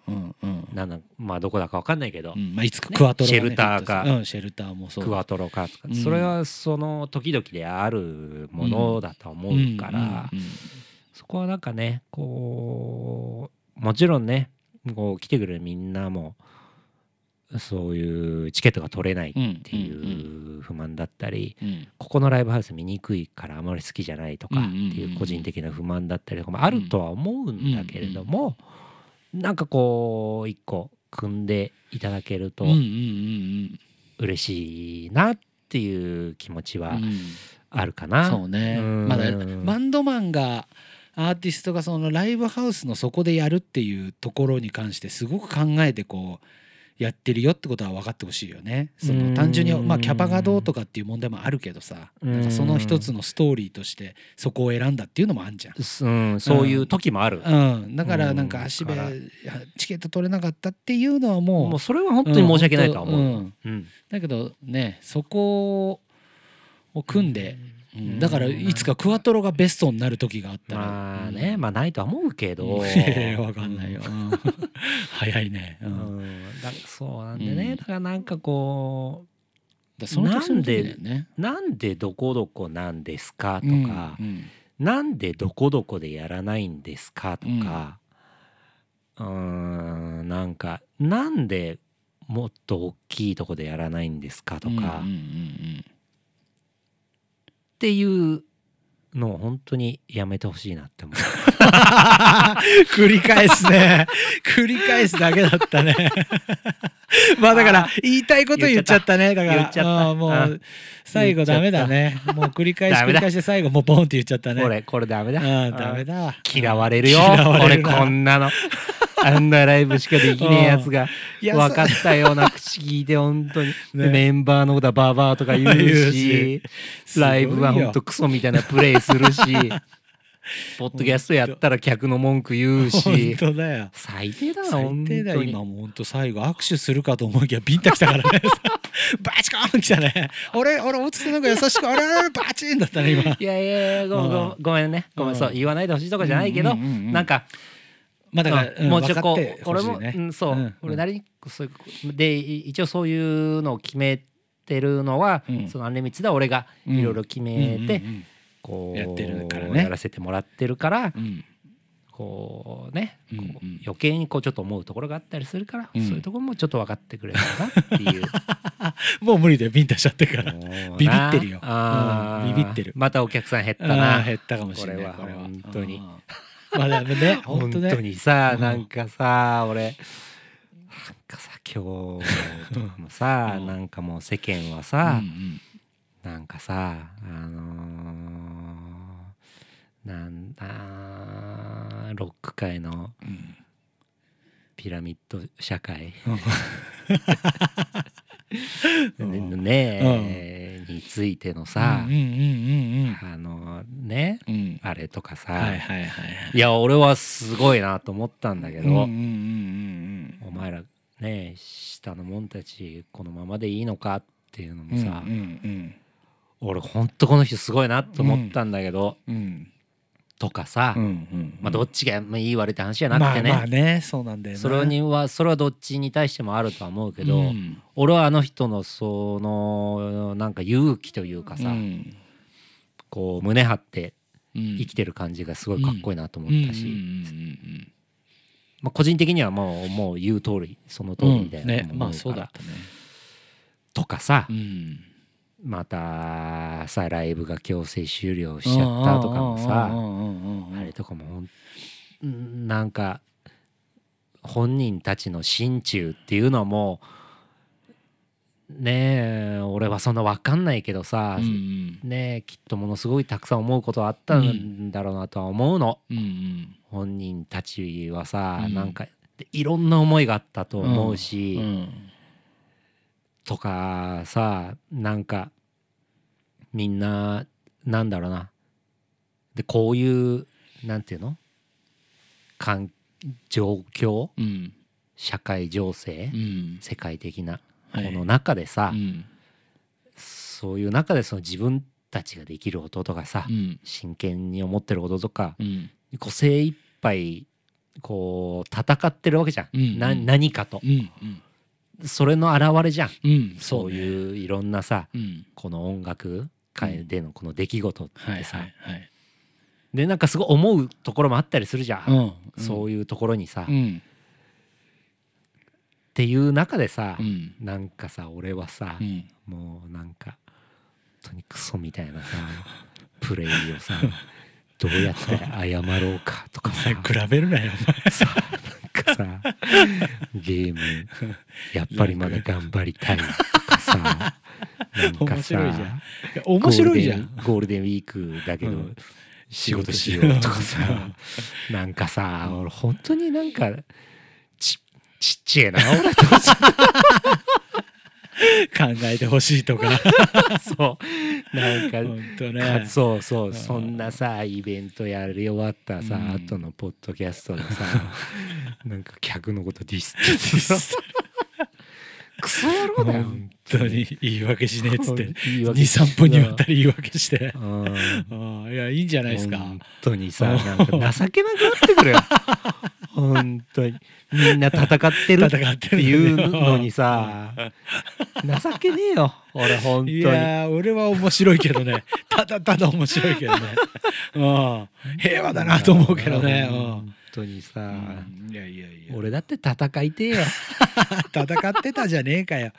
なんまあどこだか分かんないけど、まあ、いつかクワトロ、シェルターか、シェルターもそう。クワトロかとか、それはその時々であるものだと思うから、そこはなんかねこうもちろんねこう来てくれるみんなもそういうチケットが取れないっていう不満だったり、ここのライブハウス見にくいからあまり好きじゃないとかっていう個人的な不満だったりとかもあるとは思うんだけれども、なんかこう一個組んでいただけると嬉しいなっていう気持ちはあるかな。そうね、まだバンドマンがアーティストがそのライブハウスの底でやるっていうところに関してすごく考えてこうやってるよってことは分かってほしいよね。その単純にまあキャパがどうとかっていう問題もあるけどさなんかその一つのストーリーとしてそこを選んだっていうのもあるじゃん。うん、そういう時もある。うん、だからなんか足部チケット取れなかったっていうのはもうもうそれは本当に申し訳ないとは思う。うん、だけどねそこを組んで。うん、だからいつかクワトロがベストになる時があったら。まあね、まあないとは思うけど。<laughs> 分かんないよ、<laughs> 早いね、うん、だそうなんでね、だからなんかこうそのなんで、ね、なんでどこどこなんですかとか、うんなんでどこどこでやらないんですかとかうんなんかなんでもっと大きいとこでやらないんですかとか、うんうんうんうん。っていうのを本当にやめてほしいなって思う。<laughs> 繰り返すね。繰り返すだけだったね。<laughs> まあだから言いたいこと言っちゃったね。だからもう最後ダメだね。もう繰り返し繰り返して最後もうボンって言っちゃったね。これこれダメだ。ダメだ。嫌われるよ。<laughs> 俺こんなの <laughs> あんなライブしかできねえやつが分かったような口聞いて本当に、ね、メンバーのことはバーバーとか言うしライブは本当クソみたいなプレイするしポッドキャストやったら客の文句言うし。本当だよ。最低だ最低だよ。今も本当最後握手するかと思いきやビンタ来たからね。<laughs> バチコーン来たね。俺俺大月なんか優しくあれあれバチンだったね今。<laughs> いやいやごごごめんね。ごめんそう言わないでほしいとかじゃないけど、うなんかまあだから、うん、もうちょっと俺も、うん、そう、うん、俺なりにそういうで一応そういうのを決めてるのは、そのアンリミッツで俺がいろいろ決めて、こうやってるからね。やらせてもらってるから、こうね、こう余計にこうちょっと思うところがあったりするから、そういうところもちょっと分かってくれるかなっていう。<laughs> もう無理でビンタしちゃってから。ビビってるよ、ビビってる。またお客さん減ったな。減ったかもしれないこれは本当に。<laughs> まあでもね本当ね。にさなんかさ、俺なんかさ今日とかもさ、<laughs> うなんかもう世間はさ、うんなんかさあのー、なんだロック界のピラミッド社会、<laughs> ねえ、についてのさ、あのね、あれとかさ、いや俺はすごいなと思ったんだけど、お前らね下の者たちこのままでいいのかっていうのもさ、俺ほんとこの人すごいなと思ったんだけど、とかさ、うんうんうん、まあ、どっちがいい悪いって話じゃなくてね,、まあ、ねそうなんだよそれにはそれはどっちに対してもあるとは思うけど、うん、俺はあの人のそのなんか勇気というかさ、うん、こう胸張って生きてる感じがすごいかっこいいなと思ったし、まあ、個人的にはもうもう言う通りその通りみたいな、ねまあそうだったね。とかさ、うんまたさライブが強制終了しちゃったとかもさあれとかもなんか本人たちの心中っていうのもねえ俺はそんな分かんないけどさ、うんうん、ねえきっとものすごいたくさん思うことはあったんだろうなとは思うの、うんうん、本人たちはさ、うん、なんかいろんな思いがあったと思うし、うんうんとかさなんかみんななんだろうな。でこういうなんていうの？環状況、うん、社会情勢、うん、世界的なこの中でさ、そういう中でその自分たちができることとかさ、真剣に思ってることとか、こう精一杯こう戦ってるわけじゃん、うん。うん、な何かと、うん。うんそれの表れじゃん、うん、そういういろんなさ、うん、この音楽界でのこの出来事ってさ、でなんかすごい思うところもあったりするじゃん、うん、そういうところにさ、うん、っていう中でさ、うん、なんかさ俺はさ、うん、もうなんか本当にクソみたいなさ <laughs> プレイをさどうやって謝ろうかとかさ。比べるなよさかさゲームやっぱりまだ頑張りたいとかさなんかさ面白いじゃん。ゴールデンウィークだけど、仕事しようとかさなんかさ俺本当になんかちちっちゃいな俺と <laughs> 考えてほしいとか。<laughs> そう。なんか本当、ね、そうそう。そんなさイベントやり終わったさ、うん、後のポッドキャストでさ <laughs> なんか客のことディスってさクソ野郎だよ。本当に言い訳しねえっつって。<laughs> 23分にわたり言い訳して。いやいいんじゃないですか。本当にさなんか情けなくなってくるよ。<laughs> 本当に。みんな戦ってるっていうのにさ。情けねえよ。俺本当に。いや俺は面白いけどね。ただただ面白いけどね、うん、平和だなと思うけどね、うん当にさ、いやいやいや。俺だって戦いてよ。<laughs> 戦ってたじゃねえかよ。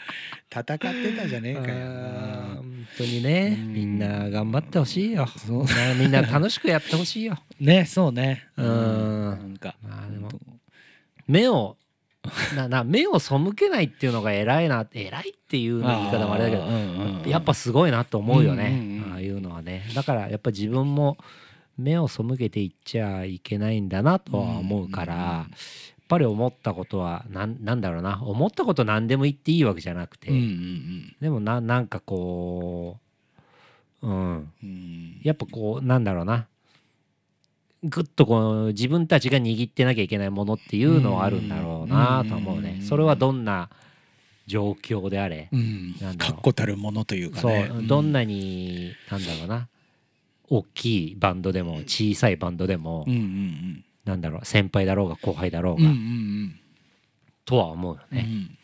戦ってたじゃねえかよ。本当にね。みんな頑張ってほしいよ。そう。みんな楽しくやってほしいよ。ねそうね。うん。なんかまあでも目をなな目を背けないっていうのが偉いな。偉いっていう言い方もあれだけど、やっぱすごいなと思うよね、ああいうのはね。だからやっぱ自分も目を背けていっちゃいけないんだなとは思うから、やっぱり思ったことは何なんだろうな。思ったこと何でも言っていいわけじゃなくて、でもななんかこう、うん、やっぱこうなんだろうな。ぐっとこう自分たちが握ってなきゃいけないものっていうのはあるんだろうなと思うね。それはどんな状況であれ、うん、確固たるものというかね。どんなになんだろうな大きいバンドでも小さいバンドでも、うんうんうん、なんだろう先輩だろうが後輩だろうが、うんうんうん、とは思うよね。うん、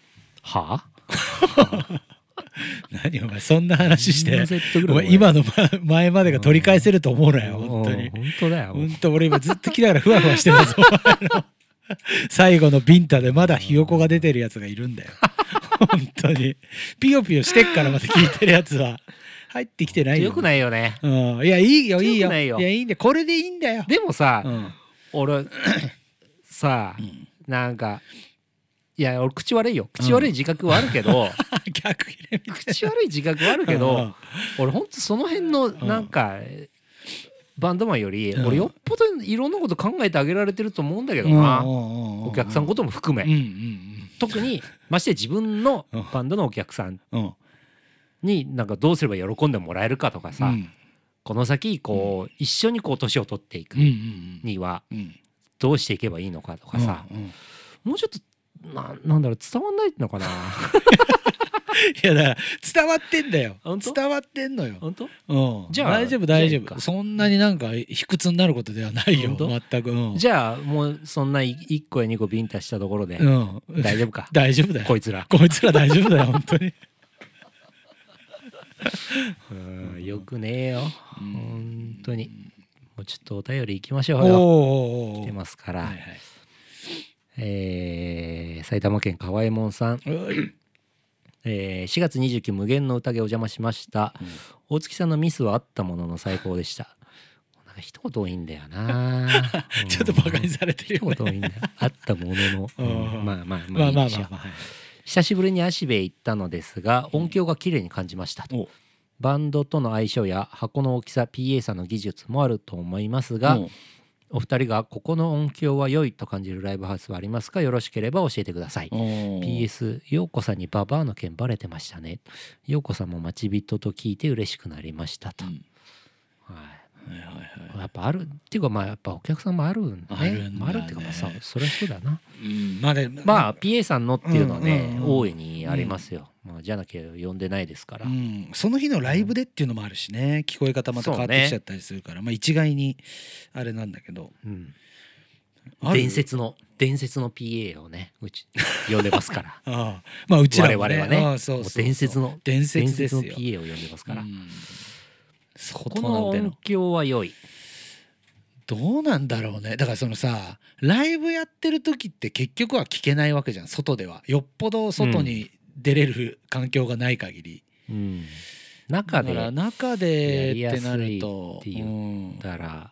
はあ？<laughs> 何お前そんな話して。お前今の前までが取り返せると思うなよ本当に。本当だよ。本当俺今ずっと来ながらふわふわしてるぞ <laughs> 最後のビンタでまだひよこが出てるやつがいるんだよ。本当に。ピヨピヨしてっからまた聞いてるやつは入ってきてないよ。よくないよね。うん。いやいいよいいよ。いやいいんだよ。これでいいんだよ。でもさ、うん、俺 <coughs> さ、うん、なんかいや俺口悪いよ。口悪い自覚はあるけど、<laughs> 逆口悪い自覚はあるけど、俺ほんとその辺のなんか、バンドマンより、俺よっぽどいろんなこと考えてあげられてると思うんだけどな、お客さんことも含め、特にまして自分のバンドのお客さんになんかどうすれば喜んでもらえるかとかさ、うん、この先こう、一緒にこう年を取っていくにはどうしていけばいいのかとかさ、もうちょっとななんだろう伝わんないのかな？<laughs> いやだから伝わってんだよ。伝わってんのよ。本当？うん。じゃあ大丈夫大丈夫。そんなになんか卑屈になることではないよ全く、うん、じゃあもうそんな1個や2個ビンタしたところで、うん、大丈夫か？<laughs> 大丈夫だよ。こいつら。こいつら大丈夫だよ本当にうん。よくねえよ。本当に。もうちょっとお便りいきましょうよ。来てますから、はいはい、えー、埼玉県河右衛門さん。えー、4月29無限の宴お邪魔しました、うん、大月さんのミスはあったものの最高でした。なんか一言多いんだよな。<laughs> ちょっとバカにされてるよね。一言多いんだあったものの、うん、ま <laughs> あまあまあまあまあまあ、まあ、久しぶりに足部へ行ったのですが音響が綺麗に感じましたと、バンドとの相性や箱の大きさ PA さんの技術もあると思いますが、お二人がここの音響は良いと感じるライブハウスはありますか？よろしければ教えてください。PS 陽子さんにババアの件バレてましたね。陽子さんも待ち人と聞いて嬉しくなりましたと、うん、はいはいはいはい、やっぱあるっていうかまあやっぱお客さんもあるんだね。あるんだ、ね、あるっていうかまあさそりゃそうだな、うん、まあでまあ PA さんのっていうのはね、うんうん。うん、大いにありますよ、うん、まあ、じゃなきゃ呼んでないですから、うん、その日のライブでっていうのもあるしね。聞こえ方また変わってきちゃったりするから、ね、まあ一概にあれなんだけど、うん、伝説の伝説の PA をねうち呼んでますから。<laughs> ああ。まあうちら、ね、我々はね。ああそうそう伝説の伝説の PA を呼んでますから、うんこの音響は良い。どうなんだろうね。だからそのさライブやってる時って結局は聞けないわけじゃん。外では。よっぽど外に出れる環境がない限り、うん、中で中でってなるとって言ったら、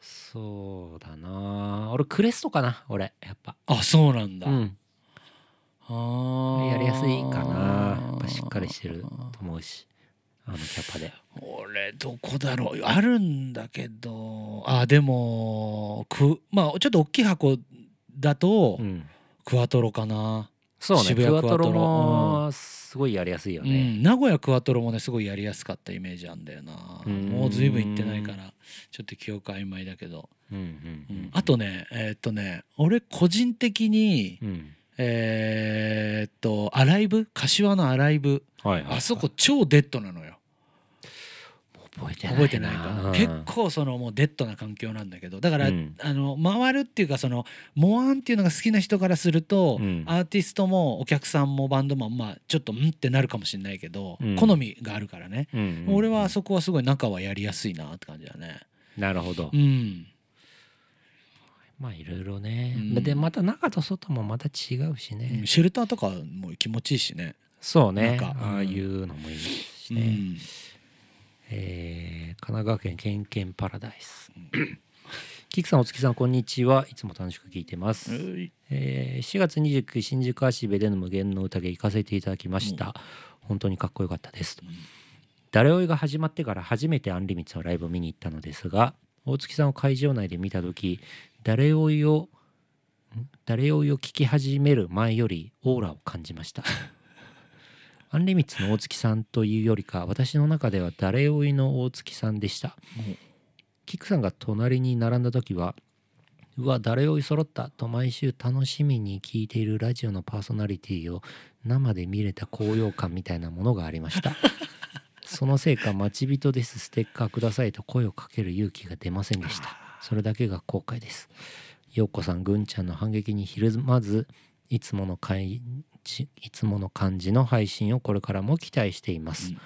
そうだな。俺クレストかな俺やっぱ。あそうなんだ、うん、あやりやすいかな。やっぱしっかりしてると思うしあのキャパで。俺どこだろう？あるんだけど。あでもくまあちょっと大きい箱だと、うん、クワトロかな。そうねクワトロもすごいやりやすいよね、うん、名古屋クワトロもねすごいやりやすかったイメージあんだよな。もう随分行ってないからちょっと記憶曖昧だけど、うん。うん、あとねえー、っとね俺個人的に、うん。えー、っとアライブ？柏のアライブ、はいはいはい、あそこ超デッドなのよ覚えてない覚えてないか、うん、結構そのもうデッドな環境なんだけど。だから、うん、あの回るっていうかそのモアンっていうのが好きな人からすると、うん、アーティストもお客さんもバンドもまあちょっとんってなるかもしれないけど、好みがあるからね、俺はあそこはすごい仲はやりやすいなって感じだね。なるほど、うん、まあいろいろね、うん、でまた中と外もまた違うしね、うん、シェルターとかも気持ちいいしね。そうね。ああいうのもいいしね、うん、えー、神奈川県ケンケンパラダイス。<clears throat> キクさんお月さんこんにちは。いつも楽しく聞いてます、えー、4月29日新宿足部での無限の宴行かせていただきました、本当にかっこよかったです、誰追いが始まってから初めてアンリミッツのライブを見に行ったのですが大月さんを会場内で見た時誰をよ誰をよ聞き始める前よりオーラを感じました <laughs> アンリミッツの大月さんというよりか私の中では誰をいの大月さんでした。キクさんが隣に並んだ時はうわ誰をい揃ったと毎週楽しみに聞いているラジオのパーソナリティを生で見れた高揚感みたいなものがありました。<laughs> そのせいか待ち人です。ステッカーくださいと声をかける勇気が出ませんでした。それだけが後悔です。陽子さんぐんちゃんの反撃にひるまずいつもの感じいつもの感じの配信をこれからも期待しています、うん、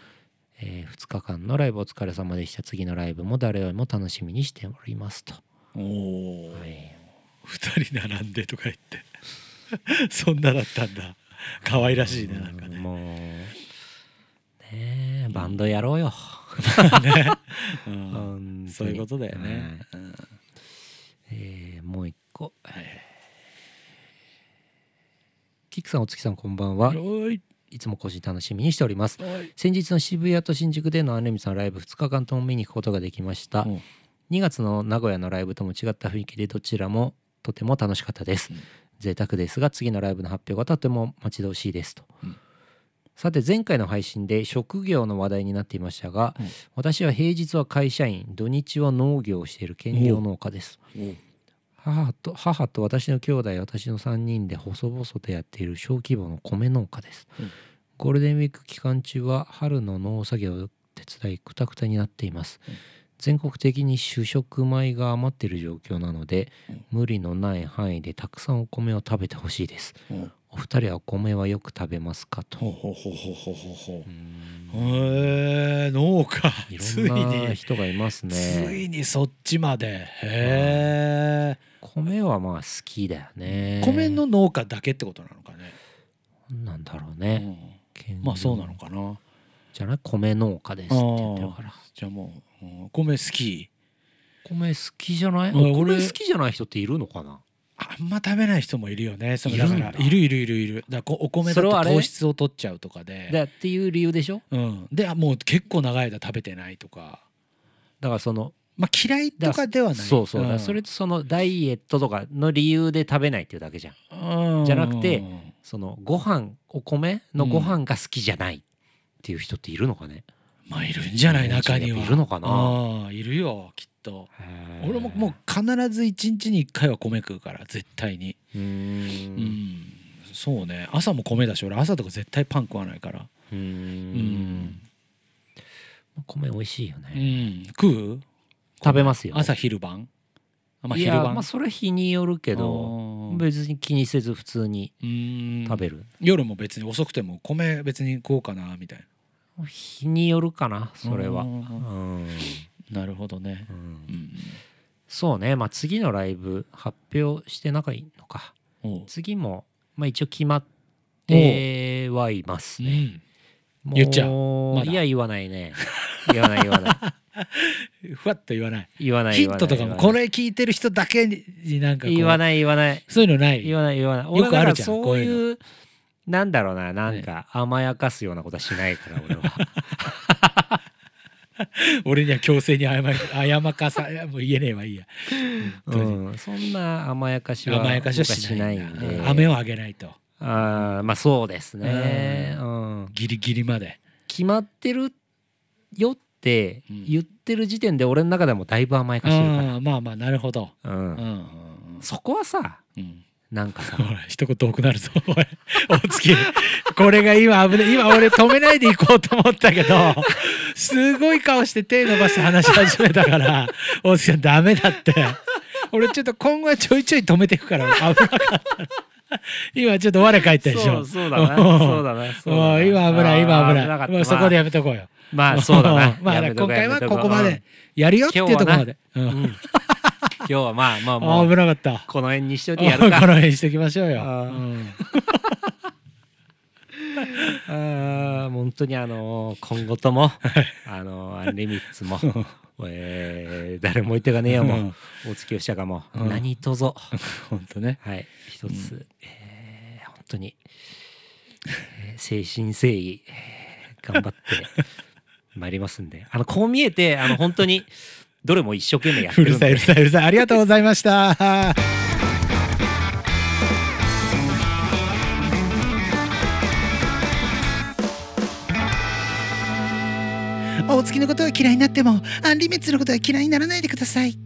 えー、2日間のライブお疲れ様でした。次のライブも誰よりも楽しみにしておりますと。おお、はい、2人並んでとか言って。<laughs> そんなだったんだ。可愛らしいねなんかね。もうねバンドやろうよ、<laughs> <laughs> ね、うん、そういうことだよね、うん、えー、もう一個、はい、キックさんお月さんこんばんは。い。つも更新楽しみにしております。先日の渋谷と新宿でのアンレミさんライブ2日間とも見に行くことができました、うん、2月の名古屋のライブとも違った雰囲気でどちらもとても楽しかったです、うん、贅沢ですが次のライブの発表がとても待ち遠しいですと、うん。さて前回の配信で職業の話題になっていましたが、うん、私は平日は会社員土日は農業をしている兼業農家です母と母と私の兄弟私の3人で細々とやっている小規模の米農家です、うん、ゴールデンウィーク期間中は春の農作業を手伝いくたくたになっています、うん、全国的に主食米が余っている状況なので、無理のない範囲でたくさんお米を食べてほしいです、お二人はお米はよく食べますかと。ほほほほほほほ。へえ農家。いろんな人がいますね。ついにそっちまで。へえ。米はまあ好きだよね。米の農家だけってことなのかね。なんだろうね。うん、まあそうなのかな。じゃない米農家ですって言ってるから。じゃあもう、うん、米好き。米好きじゃない？お米好きじゃない人っているのかな？あんま食べない人もいるよねそのだからいるいるいるいるだからお米だと糖質を取っちゃうとかでだっていう理由でしょ、うん、でもう結構長い間食べてないとかだからそのまあ嫌いとかではない。そうそう、うん、それとそのダイエットとかの理由で食べないっていうだけじゃん、うん、じゃなくてそのご飯お米のご飯が好きじゃないっていう人っているのかね、まあいるんじゃない中には。いるのかな。いるよきっと。俺ももう必ず1日に1回は米食うから絶対に。うん。そうね。朝も米だし俺朝とか絶対パン食わないから。うん。米美味しいよね、うん、食う？食べますよ朝昼晩？まあ、昼晩？まあそれは日によるけど別に気にせず普通に食べる。夜も別に遅くても米別に食おうかなみたいな。日によるかなそれは、うん、なるほどね、うん。そうね。まあ次のライブ発表して仲いいのか。次もまあ一応決まってはいますね、うん、言っちゃう、ま、いや言わないね。<laughs> 言わない言わない <laughs> ふわっと言わない。言わないヒットとかもこれ聞いてる人だけになんか言わない言わない。そういうのない？言わない言わない。よくあるじゃんそういうなんだろうななんか甘やかすようなことはしないから俺は。<laughs> 俺には強制にあやまかさもう言えねえわいいや、うん、そんな甘やかしは甘やかしはしないんで。飴をあげないと。あまあそうですね、うん、ギリギリまで。決まってるよって言ってる時点で俺の中でもだいぶ甘やかしてるから、まあまあなるほど、うん、うん、そこはさ、うん。なんかさ。<laughs> 一言多くなるぞ。大月 <laughs> これが今危ない今俺止めないでいこうと思ったけどすごい顔して手伸ばして話し始めたから大月さんダメだって。俺ちょっと今後はちょいちょい止めていくから危なかった今ちょっと我帰ったでしょ。そうだな。そうだな。今危ない今危ない。もうそこでやめとこうよまあそうだな。<laughs> まあ今回はここまでやるよっていうところまで、うん。今日はまあまあもう <laughs> 危なかった。この辺にしといてやるか。<laughs> この辺にしときましょうよ。あ、あ本当にあの今後ともあのアンリミッツもえー、誰も言ってがねえよもう、大月吉高も、何とぞ本当ね。はい。一つ、本当に、えー、誠心誠意、えー、頑張って参りますんで。あのこう見えてあの本当にどれも一生懸命やってるうるさいうるさいうるさい。ありがとうございました。大月のことは嫌いになってもアンリミッツのことは嫌いにならないでください。